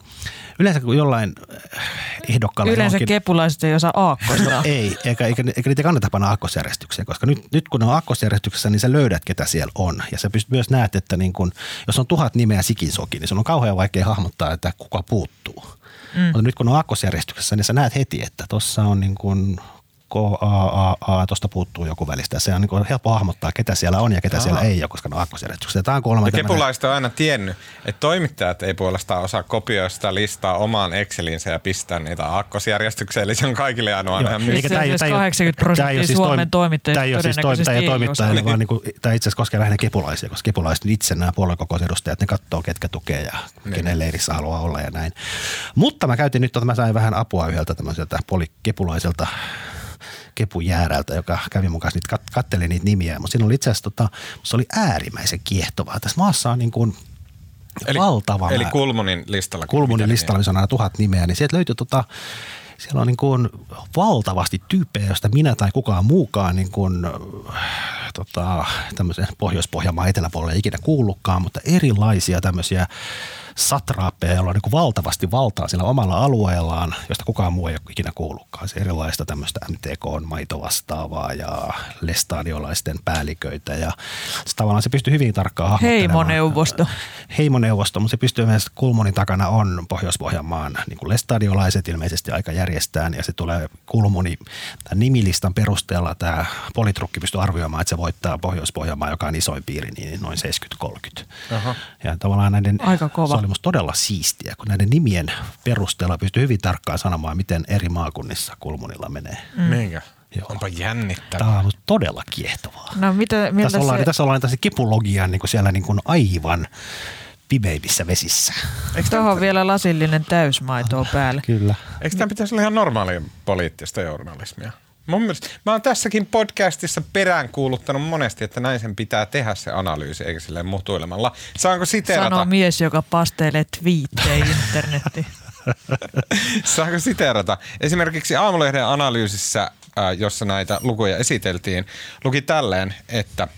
yleensä kun jollain äh, ehdokkaalla Yleensä johonkin- kepulaiset ei osaa aakkosta. No ei, eikä, eikä, eikä niitä kannata panna aakkosjärjestykseen, koska nyt, nyt kun ne on aakkosjärjestyksessä, niin sä löydät, ketä siellä on. Ja sä pystyt myös näet, että niin kun, jos on tuhat nimeä sikin soki, niin sun on kauhean vaikea hahmottaa, että kuka puuttuu. Mm. Mutta nyt kun on aakkosjärjestyksessä, niin sä näet heti, että tuossa on niin kuin K, A, A, A, tuosta puuttuu joku välistä. Se on niin kuin helppo hahmottaa, ketä siellä on ja ketä Aha. siellä ei ole, koska ne on aakkosjärjestyksessä. Tämä on kuulemma Ja tämmöinen- kepulaiset on aina tiennyt, että toimittajat ei puolestaan osaa kopioida sitä listaa omaan Exceliinsä ja pistää niitä aakkosjärjestykseen. Eli se on kaikille aina Joo, ihan Eikä myystä. tää ei- tää ei- 80 prosenttia ole siis Suomen toimi- toimittajista Tämä ei ole siis toimittajia ei toimittajille, osaa. vaan niin kuin, tämä itse asiassa koskee lähinnä kepulaisia, koska kepulaiset itse nämä puoluekokousedustajat, ne katsoo, ketkä tukee ja Niin. kenen leirissä haluaa olla ja näin. Mutta mä käytin nyt, tota, mä sain vähän apua yhdeltä tämmöiseltä polikepulaiselta kepujäärältä, joka kävi mukaan, niitä kat- katteli niitä nimiä. Mutta siinä oli itse asiassa, tota, se oli äärimmäisen kiehtovaa. Tässä maassa on niin kuin Eli, valtava eli määrä- Kulmunin listalla. Kulmunin listalla, missä on aina tuhat nimeä, niin sieltä löytyy tota, siellä on niin kuin valtavasti tyyppejä, joista minä tai kukaan muukaan niin kuin, tota, tämmöisen Pohjois-Pohjanmaan eteläpuolelle ei ikinä kuullutkaan, mutta erilaisia tämmöisiä satraappeja, joilla on niin valtavasti valtaa sillä omalla alueellaan, josta kukaan muu ei ole ikinä kuullutkaan. Se erilaista tämmöistä MTK on maitovastaavaa ja lestadiolaisten päälliköitä ja se tavallaan se pystyy hyvin tarkkaan hahmottelemaan. Heimoneuvosto. Heimoneuvosto, mutta se pystyy myös, Kulmonin takana on Pohjois-Pohjanmaan niin kuin lestadiolaiset ilmeisesti aika järjestään ja se tulee Kulmoni tämän nimilistan perusteella tämä politrukki pystyy arvioimaan, että se voittaa Pohjois-Pohjanmaa, joka on isoin piiri, niin noin 70-30. Aha. Ja tavallaan näiden, Aika kova. se oli musta todella siistiä, kun näiden nimien perusteella pystyy hyvin tarkkaan sanomaan, miten eri maakunnissa Kulmunilla menee. Mm. Niinkö? Joo. Onpa jännittävää. Tämä on todella kiehtovaa. No mitä, miltä Tässä ollaan, se, tässä ollaan tässä kipulogian niin kuin siellä niin kuin aivan pimeimmissä vesissä. tuohon vielä lasillinen täysmaitoa päälle. Kyllä. Eikö tämä pitäisi olla ihan normaalia poliittista journalismia? Mun mielestä, mä oon tässäkin podcastissa peräänkuuluttanut monesti, että näin sen pitää tehdä se analyysi, eikä silleen mutuilemalla. Saanko siteerata? Sanoo mies, joka pasteilee twiittejä internettiin. Saanko siteerata? Esimerkiksi Aamulehden analyysissä, ää, jossa näitä lukuja esiteltiin, luki tälleen, että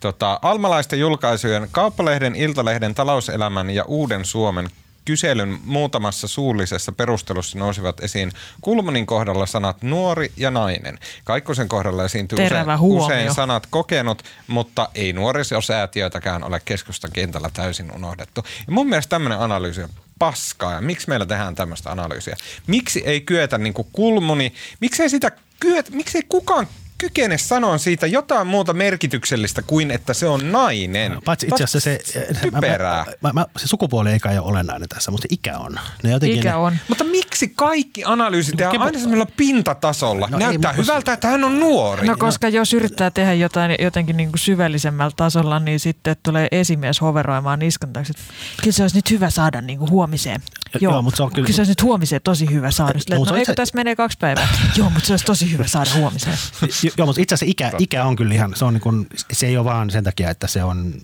tota, almalaisten julkaisujen Kauppalehden, Iltalehden, Talouselämän ja Uuden Suomen kyselyn muutamassa suullisessa perustelussa nousivat esiin Kulmanin kohdalla sanat nuori ja nainen. Kaikkosen kohdalla esiintyy usein, usein sanat kokenut, mutta ei nuorisosäätiötäkään ole keskustan kentällä täysin unohdettu. Ja mun mielestä tämmöinen analyysi on paskaa ja miksi meillä tehdään tämmöistä analyysiä? Miksi ei kyetä niin kuin kulmuni, miksi ei sitä kyetä, miksi ei kukaan kykene sanoa siitä jotain muuta merkityksellistä kuin että se on nainen. Paitsi itse asiassa se, Typerää. Mä, mä, mä, se sukupuoli ei kai ole olennainen tässä, mutta se ikä on. Ne jotenkin Ikä ne, on. Mutta miksi kaikki analyysit tehdään Kepu- aina semmoisella pintatasolla? No No ei, Näyttää mutta- hyvältä, että hän on nuori. No koska jos yrittää tehdä jotain jotenkin niin kuin syvällisemmällä tasolla, niin sitten tulee esimies hoveroimaan niskan taakse. että Kyllä se olisi nyt hyvä saada niin kuin huomiseen. Joo, joo, mutta se on kyllä- kyllä se olisi nyt huomiseen tosi hyvä saada. Mutta no se- eikö tässä menee kaksi päivää? Joo, mutta se olisi tosi hyvä saada huomiseen. Jo- Joo, mutta itse asiassa ikä, ikä on kyllä ihan, se, on niin kuin, se ei ole vaan sen takia, että se on,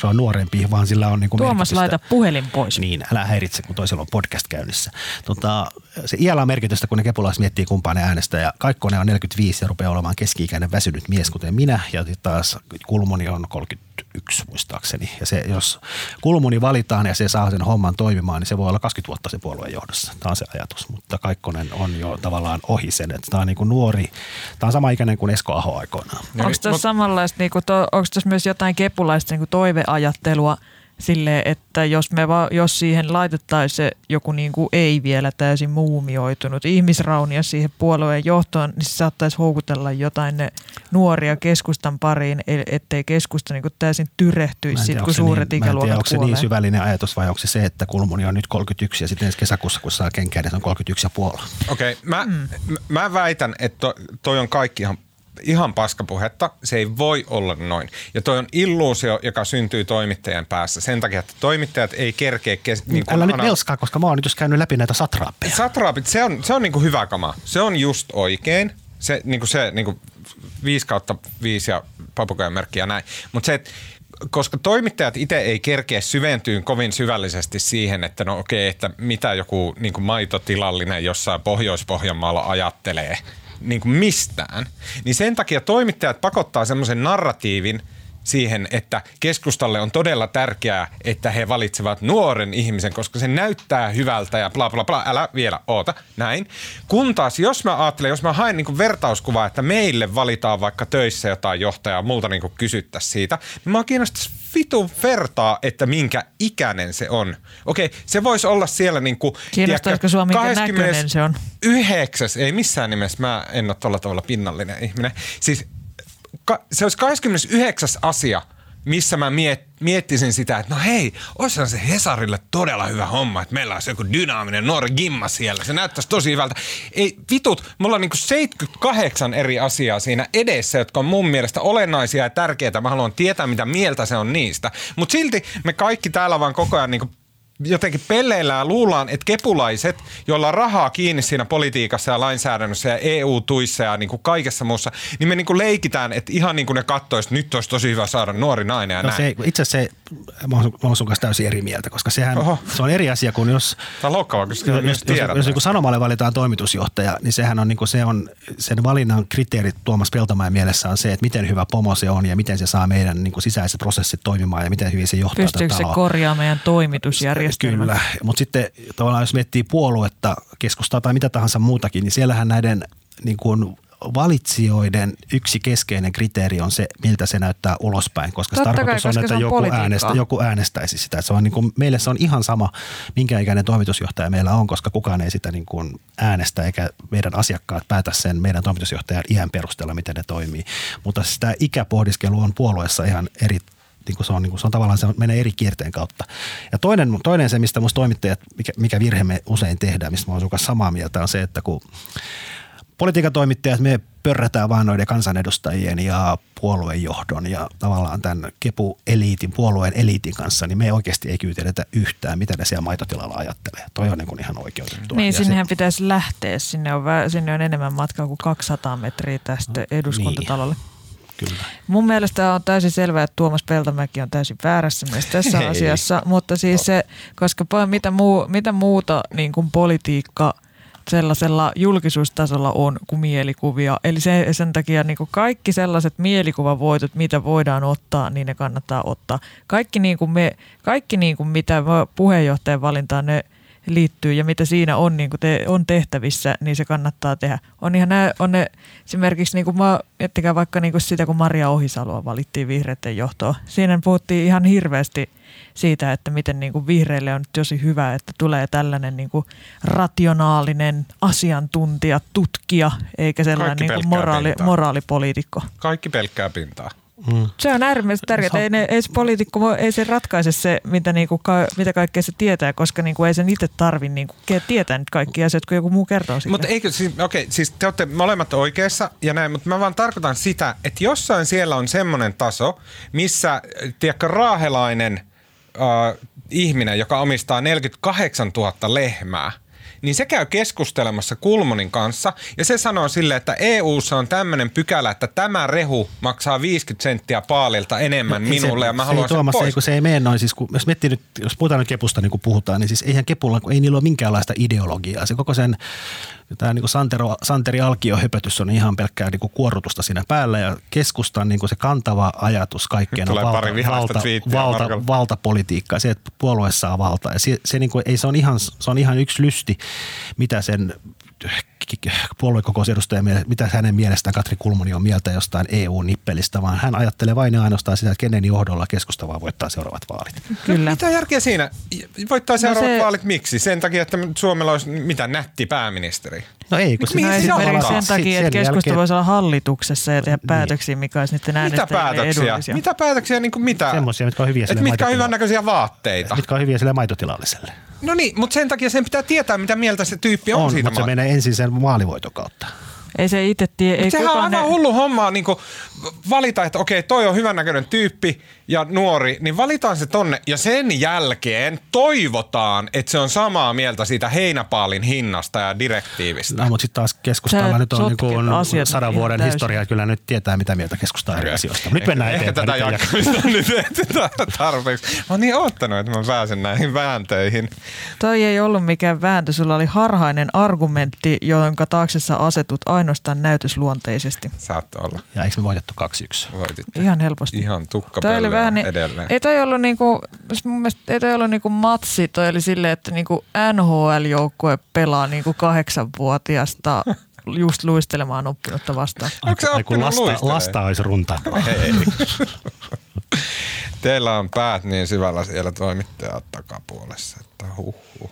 se on nuorempi, vaan sillä on niin kuin Tuomas, merkitystä. laita puhelin pois. Niin, älä häiritse, kun toisella on podcast käynnissä. Tota, se iällä on merkitystä, kun ne kepulaiset miettii kumpaa ne äänestä. Ja Kaikkonen on 45 ja rupeaa olemaan keski-ikäinen väsynyt mies, kuten minä. Ja taas Kulmuni on 31 muistaakseni. Ja se, jos Kulmuni valitaan ja se saa sen homman toimimaan, niin se voi olla 20 vuotta se puolueen johdossa. Tämä on se ajatus. Mutta Kaikkonen on jo tavallaan ohi sen. Että tämä on niin kuin nuori. Tämä on sama ikäinen kuin Esko Aho aikoinaan. Niin, Onko tässä mut- samanlaista, niin kuin to, onko tässä myös jotain kepulaista niin kuin toiveajattelua sille, että jos, me va, jos siihen laitettaisiin se joku niin kuin ei vielä täysin muumioitunut ihmisraunia siihen puolueen johtoon, niin se saattaisi houkutella jotain ne nuoria keskustan pariin, e- ettei keskusta niin kuin täysin tyrehtyisi en sit, tiedä, kun suuret niin, mä en tiedä, ikäluokat onko se kuolee. niin syvällinen ajatus vai onko se se, että Kulmuni on nyt 31 ja sitten ensi kesäkuussa, kun saa kenkään, niin se on 31 ja puoli. Okei, okay, mä, mm. mä väitän, että to, toi on kaikki ihan, ihan paskapuhetta. Se ei voi olla noin. Ja toi on illuusio, joka syntyy toimittajien päässä sen takia, että toimittajat ei kerkeä... Kes, niin Älä nyt melskaa, koska mä oon nyt just käynyt läpi näitä satraappeja. Satraapit, se on, se on niinku hyvä kama. Se on just oikein. Se, niinku se niinku 5 kautta 5 ja papukojan merkki ja näin. Mutta se, et, koska toimittajat itse ei kerkeä syventyyn kovin syvällisesti siihen, että no okei, että mitä joku niinku maitotilallinen jossain Pohjois-Pohjanmaalla ajattelee niinku mistään, niin sen takia toimittajat pakottaa semmoisen narratiivin, siihen, että keskustalle on todella tärkeää, että he valitsevat nuoren ihmisen, koska se näyttää hyvältä ja bla bla bla. Älä vielä oota, näin. Kun taas, jos mä ajattelen, jos mä haen niin vertauskuvaa, että meille valitaan vaikka töissä jotain johtajaa, multa niin kysyttäisiin siitä, niin mä kiinnostaisi vitun vertaa, että minkä ikäinen se on. Okei, se voisi olla siellä niin kuin, Kiinnostaisiko sua, minkä näköinen se on? Yhdeksäs, ei missään nimessä, mä en ole tuolla tavalla pinnallinen ihminen. Siis se olisi 29. asia, missä mä miet, miettisin sitä, että no hei, olisihan se Hesarille todella hyvä homma, että meillä olisi joku dynaaminen nuori gimma siellä. Se näyttäisi tosi hyvältä. Ei vitut, mulla on niinku 78 eri asiaa siinä edessä, jotka on mun mielestä olennaisia ja tärkeitä. Mä haluan tietää, mitä mieltä se on niistä. Mutta silti me kaikki täällä vaan koko ajan niinku jotenkin pelleillään ja luullaan, että kepulaiset, joilla on rahaa kiinni siinä politiikassa ja lainsäädännössä ja EU-tuissa ja niin kuin kaikessa muussa, niin me niin kuin leikitään, että ihan niin kuin ne että nyt olisi tosi hyvä saada nuori nainen ja No näin. se, itse asiassa se, mä oon, sun- mä oon sun kanssa täysin eri mieltä, koska sehän, Oho. se on eri asia kuin jos, Tämä on loukkaavaa, koska jos, jos, jos, jos, niin Sanomalle valitaan toimitusjohtaja, niin sehän on, niin kuin se on sen valinnan kriteerit Tuomas Peltomäen mielessä on se, että miten hyvä pomo se on ja miten se saa meidän niin kuin sisäiset prosessit toimimaan ja miten hyvin se johtaa Pystyykö tätä se korjaamaan meidän toimitusjärjestelmää? Järjestelmän. Kyllä, mutta sitten tavallaan jos miettii puoluetta, keskustaa tai mitä tahansa muutakin, niin siellähän näiden niin kuin valitsijoiden yksi keskeinen kriteeri on se, miltä se näyttää ulospäin, koska Totta tarkoitus kai, on, koska että on joku, äänestä, joku äänestäisi sitä. Se on niin kuin, meille se on ihan sama, minkä ikäinen toimitusjohtaja meillä on, koska kukaan ei sitä niin kuin äänestä eikä meidän asiakkaat päätä sen meidän toimitusjohtajan iän perusteella, miten ne toimii. Mutta sitä ikäpohdiskelu on puolueessa ihan eri niin kuin se, on, niin kuin se on tavallaan se menee eri kierteen kautta. Ja toinen, toinen se, mistä musta toimittajat, mikä, mikä virhe me usein tehdään, mistä mä kanssa samaa mieltä, on se, että kun politiikan toimittajat, me pörrätään vaan noiden kansanedustajien ja puoluejohdon ja tavallaan tämän kepu-eliitin, puolueen eliitin kanssa, niin me ei oikeasti ei kyyteletä yhtään, mitä ne siellä maitotilalla ajattelee. Toi on niin kuin ihan oikeutettua. Niin, Ja sinnehän se, pitäisi lähteä. Sinne on, sinne on enemmän matkaa kuin 200 metriä tästä eduskuntatalolle. Niin, kyllä. Mun mielestä on täysin selvää, että Tuomas Peltomäki on täysin väärässä myös tässä Ei. asiassa, mutta siis se, koska mitä, muu, mitä muuta niin kuin politiikka sellaisella julkisuustasolla on kuin mielikuvia. Eli se, sen takia niin kuin kaikki sellaiset mielikuvavoitot, mitä voidaan ottaa, niin ne kannattaa ottaa. Kaikki, niin kuin me, kaikki niin kuin mitä puheenjohtajan valintaan ne liittyy ja mitä siinä on, niin kuin te, on tehtävissä, niin se kannattaa tehdä. On ihan nää, on ne, esimerkiksi niin kuin mä, miettikää vaikka niin kuin sitä, kun Maria Ohisaloa valittiin vihreiden johtoon. Siinä puhuttiin ihan hirveästi siitä, että miten niin kuin vihreille on tosi hyvä, että tulee tällainen niin kuin rationaalinen asiantuntija, tutkija, eikä sellainen niin kuin moraali, pintaa. moraalipoliitikko. Kaikki pelkkää pintaa. Mm. Se on äärimmäisen tärkeää. Ei, ne, ei se poliitikko, ei se ratkaise se, mitä, niinku, ka, mitä kaikkea se tietää, koska niinku, ei sen itse tarvi niinku, tietää nyt kaikki asiat, kun joku muu kertoo siitä. Mutta eikö, siis, okei, siis te olette molemmat oikeassa ja näin, mutta mä vaan tarkoitan sitä, että jossain siellä on semmoinen taso, missä, tiedätkö, raahelainen äh, ihminen, joka omistaa 48 000 lehmää, niin se käy keskustelemassa Kulmonin kanssa ja se sanoo sille, että EU:ssa on tämmöinen pykälä, että tämä rehu maksaa 50 senttiä paalilta enemmän se- minulle ja mä se haluan sen Tuomas, pois. Ei, kun se ei mene noin. Siis, kun, jos, miettii nyt, jos puhutaan nyt kepusta niin kuin puhutaan, niin siis eihän kepulla, kun ei niillä ole minkäänlaista ideologiaa. Se koko sen, tämä niin Santero, Santeri Alkio höpötys on ihan pelkkää niin kuorrutusta siinä päällä ja keskustan niin se kantava ajatus kaikkeen on valta, valta, valta, Markolle. valtapolitiikkaa, se, että puolue saa valtaa. Ja se, se, niin kuin, ei, se, on ihan, se on ihan yksi lysti, mitä sen puoluekokousedustajan mielestä, mitä hänen mielestään Katri Kulmuni on mieltä jostain EU-nippelistä, vaan hän ajattelee vain ja ainoastaan sitä, että kenen johdolla keskusta vaan voittaa seuraavat vaalit. Kyllä. Mitä järkeä siinä? Voittaa seuraavat se- vaalit miksi? Sen takia, että Suomella olisi mitä nätti pääministeri. No ei, kun Mihin No se johtaa? sen takia, että keskusta voisi olla hallituksessa ja tehdä päätöksiä, mikä olisi niiden Mitä edullisia. Mitä päätöksiä, niin kuin mitä? Semmoisia, mitkä on hyviä Et sille mitkä on hyvännäköisiä vaatteita. mitkä on hyviä sille maitotilalliselle. No niin, mutta sen takia sen pitää tietää, mitä mieltä se tyyppi on, On, siitä mutta se menee ensin sen maalivoiton kautta. Ei se itse tiedä. Ei Sehän on aivan ne- hullu hommaa niin valita, että okei, toi on hyvännäköinen tyyppi ja nuori, niin valitaan se tonne. Ja sen jälkeen toivotaan, että se on samaa mieltä siitä heinäpaalin hinnasta ja direktiivistä. No, mutta sitten taas keskustalla Sä nyt on niin asiat sadan vuoden täysin. historia, kyllä nyt tietää mitä mieltä keskustaa eri asioista. Nyt ehkä, mennään ehkä eteenpäin. tätä nyt ei jaksamista on nyt tehty tarpeeksi. Mä oon niin oottanut, että mä pääsen näihin vääntöihin. Toi ei ollut mikään vääntö, sulla oli harhainen argumentti, jonka taakse sä asetut ainoastaan näytösluonteisesti. Saattoi olla. Ja eikö me voitettu 2-1? Voititte. Ihan helposti. Ihan Toi oli vähän niin, edelleen. ei toi ollut niinku, mun mielestä ei toi ollut niinku matsi, toi oli silleen, että niinku NHL-joukkue pelaa niinku kahdeksanvuotiasta just luistelemaan oppinutta vastaan. Onko se oppinut lasta, luistelemaan? lasta olisi runtanut. Ei. Teillä on päät niin syvällä siellä toimittaja takapuolessa, että huh, huh.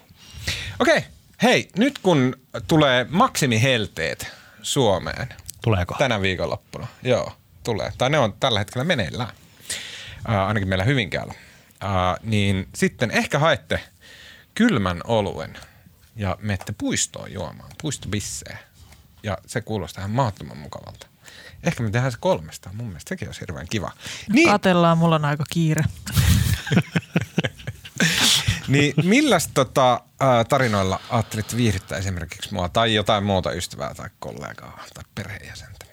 Okei, hei, nyt kun tulee maksimihelteet Suomeen Tuleeko? tänä viikonloppuna, joo, tulee, tai ne on tällä hetkellä meneillään, äh, ainakin meillä Hyvinkäällä, äh, niin sitten ehkä haette kylmän oluen ja menette puistoon juomaan, puistobisseen. Ja se kuulostaa ihan mahdottoman mukavalta. Ehkä me tehdään se kolmestaan. Mun mielestä sekin olisi hirveän kiva. Niin, Katellaan, mulla on aika kiire. niin milläs tota, tarinoilla ajattelit viihdyttää esimerkiksi mua tai jotain muuta ystävää tai kollegaa tai perheenjäsentä?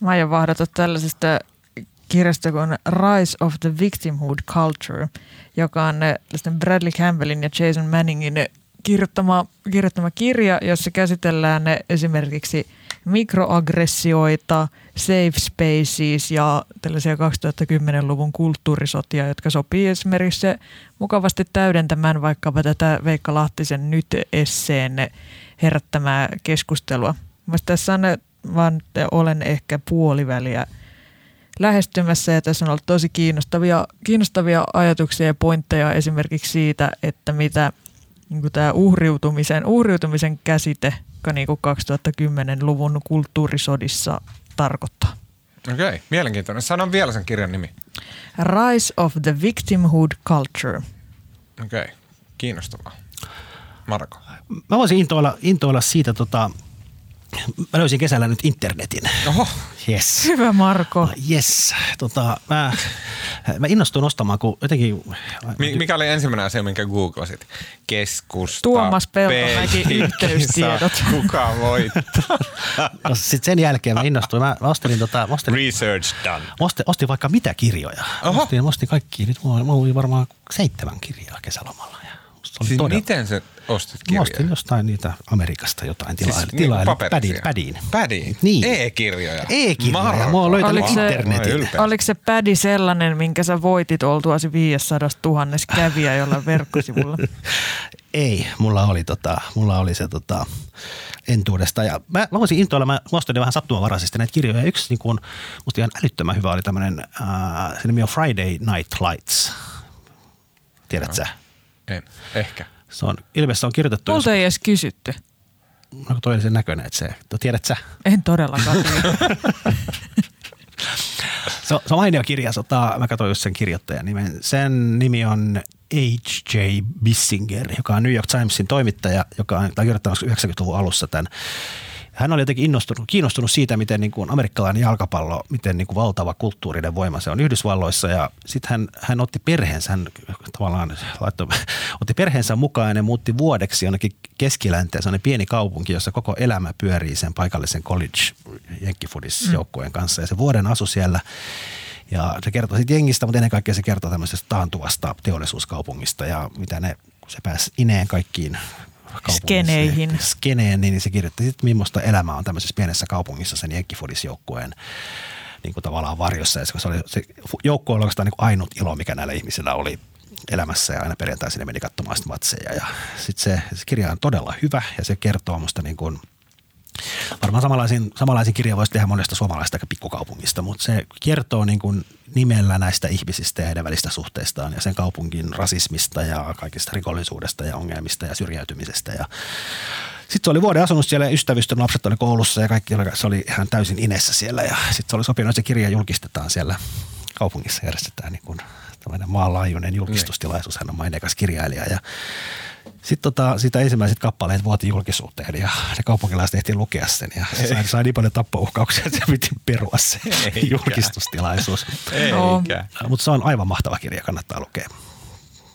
Mä aion vahdata tällaisesta kirjasta kuin Rise of the Victimhood Culture, joka on Bradley Campbellin ja Jason Manningin kirjoittama, kirjoittama kirja, jossa käsitellään esimerkiksi mikroaggressioita, safe spaces ja tällaisia 2010-luvun kulttuurisotia, jotka sopii esimerkiksi mukavasti täydentämään vaikkapa tätä Veikka Lahtisen nyt esseen herättämää keskustelua. Mielestäni tässä on vaan olen ehkä puoliväliä lähestymässä ja tässä on ollut tosi kiinnostavia, kiinnostavia ajatuksia ja pointteja esimerkiksi siitä, että mitä niin tämä uhriutumisen, uhriutumisen käsite niin 2010-luvun kulttuurisodissa tarkoittaa. Okei, okay, mielenkiintoinen. Sanon vielä sen kirjan nimi. Rise of the Victimhood Culture. Okei, okay, kiinnostavaa. Marko. Mä voisin intoilla, intoilla siitä tota, Mä löysin kesällä nyt internetin. Oho. Yes. Hyvä Marko. Yes. Tota, mä, mä innostuin ostamaan, kun jotenkin... Mikä oli ensimmäinen asia, minkä googlasit? Keskusta. Tuomas Peltomäki yhteystiedot. Kuka voittaa? no, Sitten sen jälkeen mä innostuin. Mä, mä ostelin, tota, mä ostelin, Research done. Ostin, ostin vaikka mitä kirjoja. Oho. Ostin, ostin kaikki. Nyt mulla, mulla oli varmaan seitsemän kirjaa kesälomalla. Ja oli siis todella... miten se ostit kirjaa? Mä ostin jostain niitä Amerikasta jotain tilaille. Siis niin tilaille pädiin, pädiin. Pädiin? Niin. E-kirjoja? E-kirjoja. Mä oon löytänyt oliko internetin. Se, oliko se pädi sellainen, minkä sä voitit oltuasi 500 000 kävijä jollain verkkosivulla? Ei, mulla oli, tota, mulla oli se tota, entuudesta. Ja mä, mä voisin intoilla, mä ostin vähän sattumanvaraisesti näitä kirjoja. Yksi niin kuin, musta ihan älyttömän hyvä oli tämmöinen, äh, se nimi on Friday Night Lights. Tiedät sä? En, ehkä. Se on, ilmeisesti on kirjoitettu. Multa ei edes kysytty. No toi oli sen näköinen, että se, tiedät sä? En todellakaan se, on, se on mainio kirja, sota, mä katsoin just sen kirjoittajan nimen. Sen nimi on H.J. Bissinger, joka on New York Timesin toimittaja, joka on kirjoittanut 90-luvun alussa tämän hän oli jotenkin innostunut, kiinnostunut siitä, miten niin kuin amerikkalainen jalkapallo, miten niin kuin valtava kulttuurinen voima se on Yhdysvalloissa. Ja sitten hän, hän otti perheensä, hän tavallaan laittoi, otti perheensä mukaan ja muutti vuodeksi jonnekin keskilänteen, sellainen pieni kaupunki, jossa koko elämä pyörii sen paikallisen college jenkkifudis-joukkueen mm. kanssa. Ja se vuoden asu siellä ja se kertoo siitä jengistä, mutta ennen kaikkea se kertoo tämmöisestä taantuvasta teollisuuskaupungista ja mitä ne, kun se pääsi ineen kaikkiin skeneihin. Skeneen, niin se kirjoitti sitten, millaista elämä on tämmöisessä pienessä kaupungissa sen jenkkifudisjoukkueen niin kuin tavallaan varjossa. Ja se, oli, se joukko oli oikeastaan niin kuin ainut ilo, mikä näillä ihmisillä oli elämässä ja aina perjantaisin ne meni katsomaan sitä matseja. Ja sitten se, se kirja on todella hyvä ja se kertoo musta niin kuin – Varmaan samanlaisin, samanlaisin kirja voisi tehdä monesta suomalaista pikkukaupungista, mutta se kertoo niin kuin nimellä näistä ihmisistä ja heidän välistä suhteistaan ja sen kaupungin rasismista ja kaikista rikollisuudesta ja ongelmista ja syrjäytymisestä. Ja sitten se oli vuoden asunut siellä ystävystön lapset oli koulussa ja kaikki se oli ihan täysin inessä siellä ja sitten se oli sopinut, että se kirja julkistetaan siellä kaupungissa järjestetään niin kuin maanlaajuinen julkistustilaisuus. Hän on maineikas kirjailija ja sitten tota, sitä ensimmäiset kappaleet vuoti julkisuuteen ja ne kaupunkilaiset ehti lukea sen ja sai, sai niin paljon tappouhkauksia, että se piti perua se Eikä. julkistustilaisuus. No. Mutta se on aivan mahtava kirja, kannattaa lukea.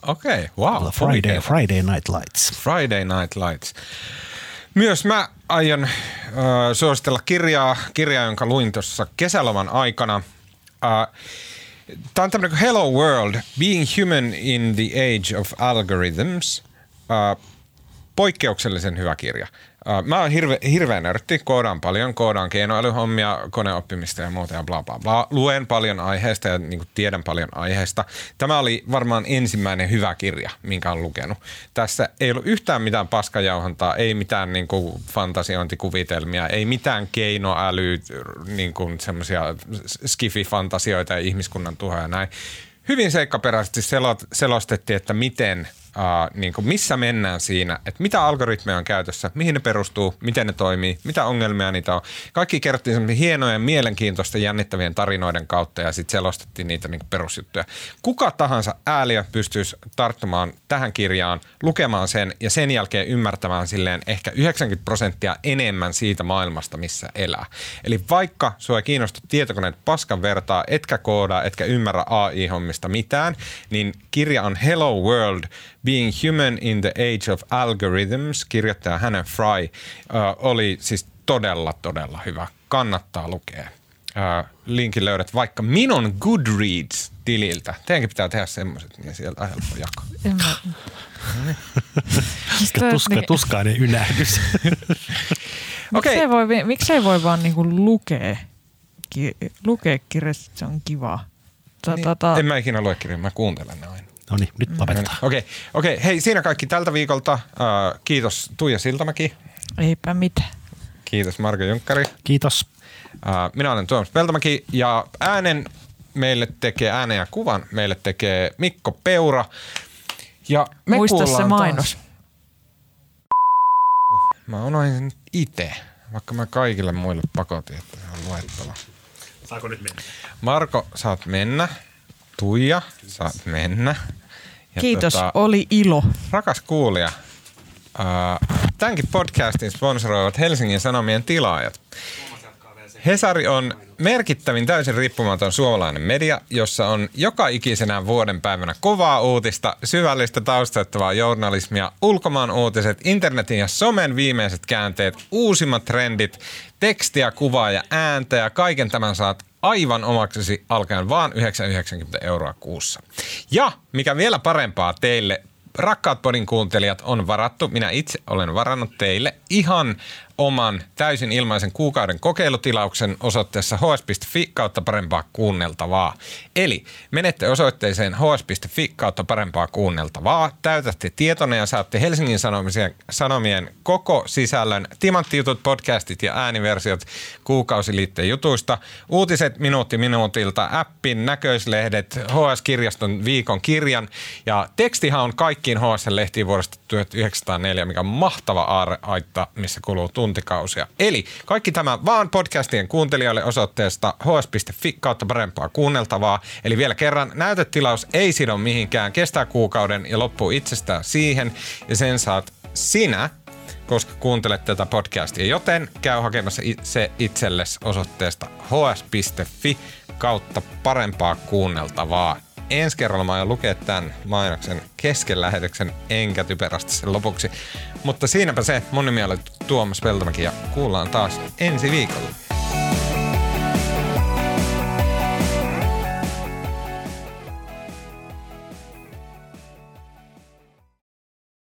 Okei, okay, wow. Friday, Friday Night Lights. Friday Night Lights. Myös mä aion äh, suositella kirjaa, kirjaa, jonka luin tuossa kesäloman aikana. Äh, Tämä on tämmöinen Hello World, Being Human in the Age of Algorithms – äh, poikkeuksellisen hyvä kirja. Äh, mä oon hirve, hirveän nörtti, koodaan paljon, koodaan keinoälyhommia, koneoppimista ja muuta ja bla bla bla. Luen paljon aiheesta ja niin kuin tiedän paljon aiheesta. Tämä oli varmaan ensimmäinen hyvä kirja, minkä olen lukenut. Tässä ei ollut yhtään mitään paskajauhantaa, ei mitään niin kuin fantasiointikuvitelmia, ei mitään keinoäly, niin kuin semmoisia skifi-fantasioita ja ihmiskunnan tuhoja ja näin. Hyvin seikkaperäisesti selostettiin, että miten – uh, niin kuin missä mennään siinä, että mitä algoritmeja on käytössä, mihin ne perustuu, miten ne toimii, mitä ongelmia niitä on. Kaikki kerrottiin semmoisia hienojen, mielenkiintoisten, jännittävien tarinoiden kautta ja sitten selostettiin niitä niin perusjuttuja. Kuka tahansa ääliö pystyisi tarttumaan tähän kirjaan, lukemaan sen ja sen jälkeen ymmärtämään silleen ehkä 90 prosenttia enemmän siitä maailmasta, missä elää. Eli vaikka sua ei kiinnosta tietokoneet paskan vertaa, etkä koodaa, etkä ymmärrä AI-hommista mitään, niin kirja on Hello World – Being Human in the Age of Algorithms, kirjoittaja Hannah Fry, uh, oli siis todella, todella hyvä. Kannattaa lukea. Uh, linkin löydät vaikka minun Goodreads-tililtä. Teidänkin pitää tehdä semmoiset, niin sieltä on helppo jakaa. Tuska, tuskainen ynähdys. Okei. Miksei voi, miksei voi vaan niinku lukea, ki, lukea kirjasta, se on kiva. Ta, Niin, ta, ta, En mä ikinä lue kirjoja, mä kuuntelen ne aina. No niin, nyt lopetetaan. Okei, okei. Hei, siinä kaikki tältä viikolta. Uh, kiitos Tuija Siltamäki. Eipä mitään. Kiitos Marko Junkkari. Kiitos. Uh, minä olen Tuomas Peltomäki ja äänen meille tekee, äänen ja kuvan meille tekee Mikko Peura. Ja me Muista se mainos. Taas. Mä unohdin sen itse, vaikka mä kaikille muille pakotin, että se on luettava. Saako nyt mennä? Marko, saat mennä. Tuija, saat mennä. Ja Kiitos, tota, oli ilo. rakas kuulija, uh, tämänkin podcastin sponsoroivat Helsingin Sanomien tilaajat. Hesari on merkittävin täysin riippumaton suomalainen media, jossa on joka ikisenä vuoden päivänä kovaa uutista, syvällistä taustattavaa journalismia, ulkomaan uutiset, internetin ja somen viimeiset käänteet, uusimmat trendit, tekstiä, kuvaa ja ääntä ja kaiken tämän saat aivan omaksesi alkaen vaan 990 euroa kuussa. Ja mikä vielä parempaa teille, rakkaat podin kuuntelijat, on varattu, minä itse olen varannut teille ihan oman täysin ilmaisen kuukauden kokeilutilauksen osoitteessa hs.fi kautta parempaa kuunneltavaa. Eli menette osoitteeseen hs.fi kautta parempaa kuunneltavaa, täytätte tietonne ja saatte Helsingin Sanomien, Sanomien koko sisällön, timanttijutut, podcastit ja ääniversiot kuukausiliitteen jutuista, uutiset minuutti minuutilta, appin, näköislehdet, HS-kirjaston viikon kirjan ja tekstihan on kaikkiin HS-lehtiin vuodesta 1904, mikä on mahtava aarreaitta, missä kuluu tuntikausia. Eli kaikki tämä vaan podcastien kuuntelijoille osoitteesta hs.fi kautta parempaa kuunneltavaa. Eli vielä kerran, näytetilaus ei sido mihinkään, kestää kuukauden ja loppuu itsestään siihen ja sen saat sinä koska kuuntelet tätä podcastia, joten käy hakemassa se itsellesi osoitteesta hs.fi kautta parempaa kuunneltavaa. Ensi kerralla mä aion lukea tämän mainoksen kesken lähetyksen, enkä typerästi sen lopuksi. Mutta siinäpä se, mun nimi oli Tuomas Peltomäki ja kuullaan taas ensi viikolla.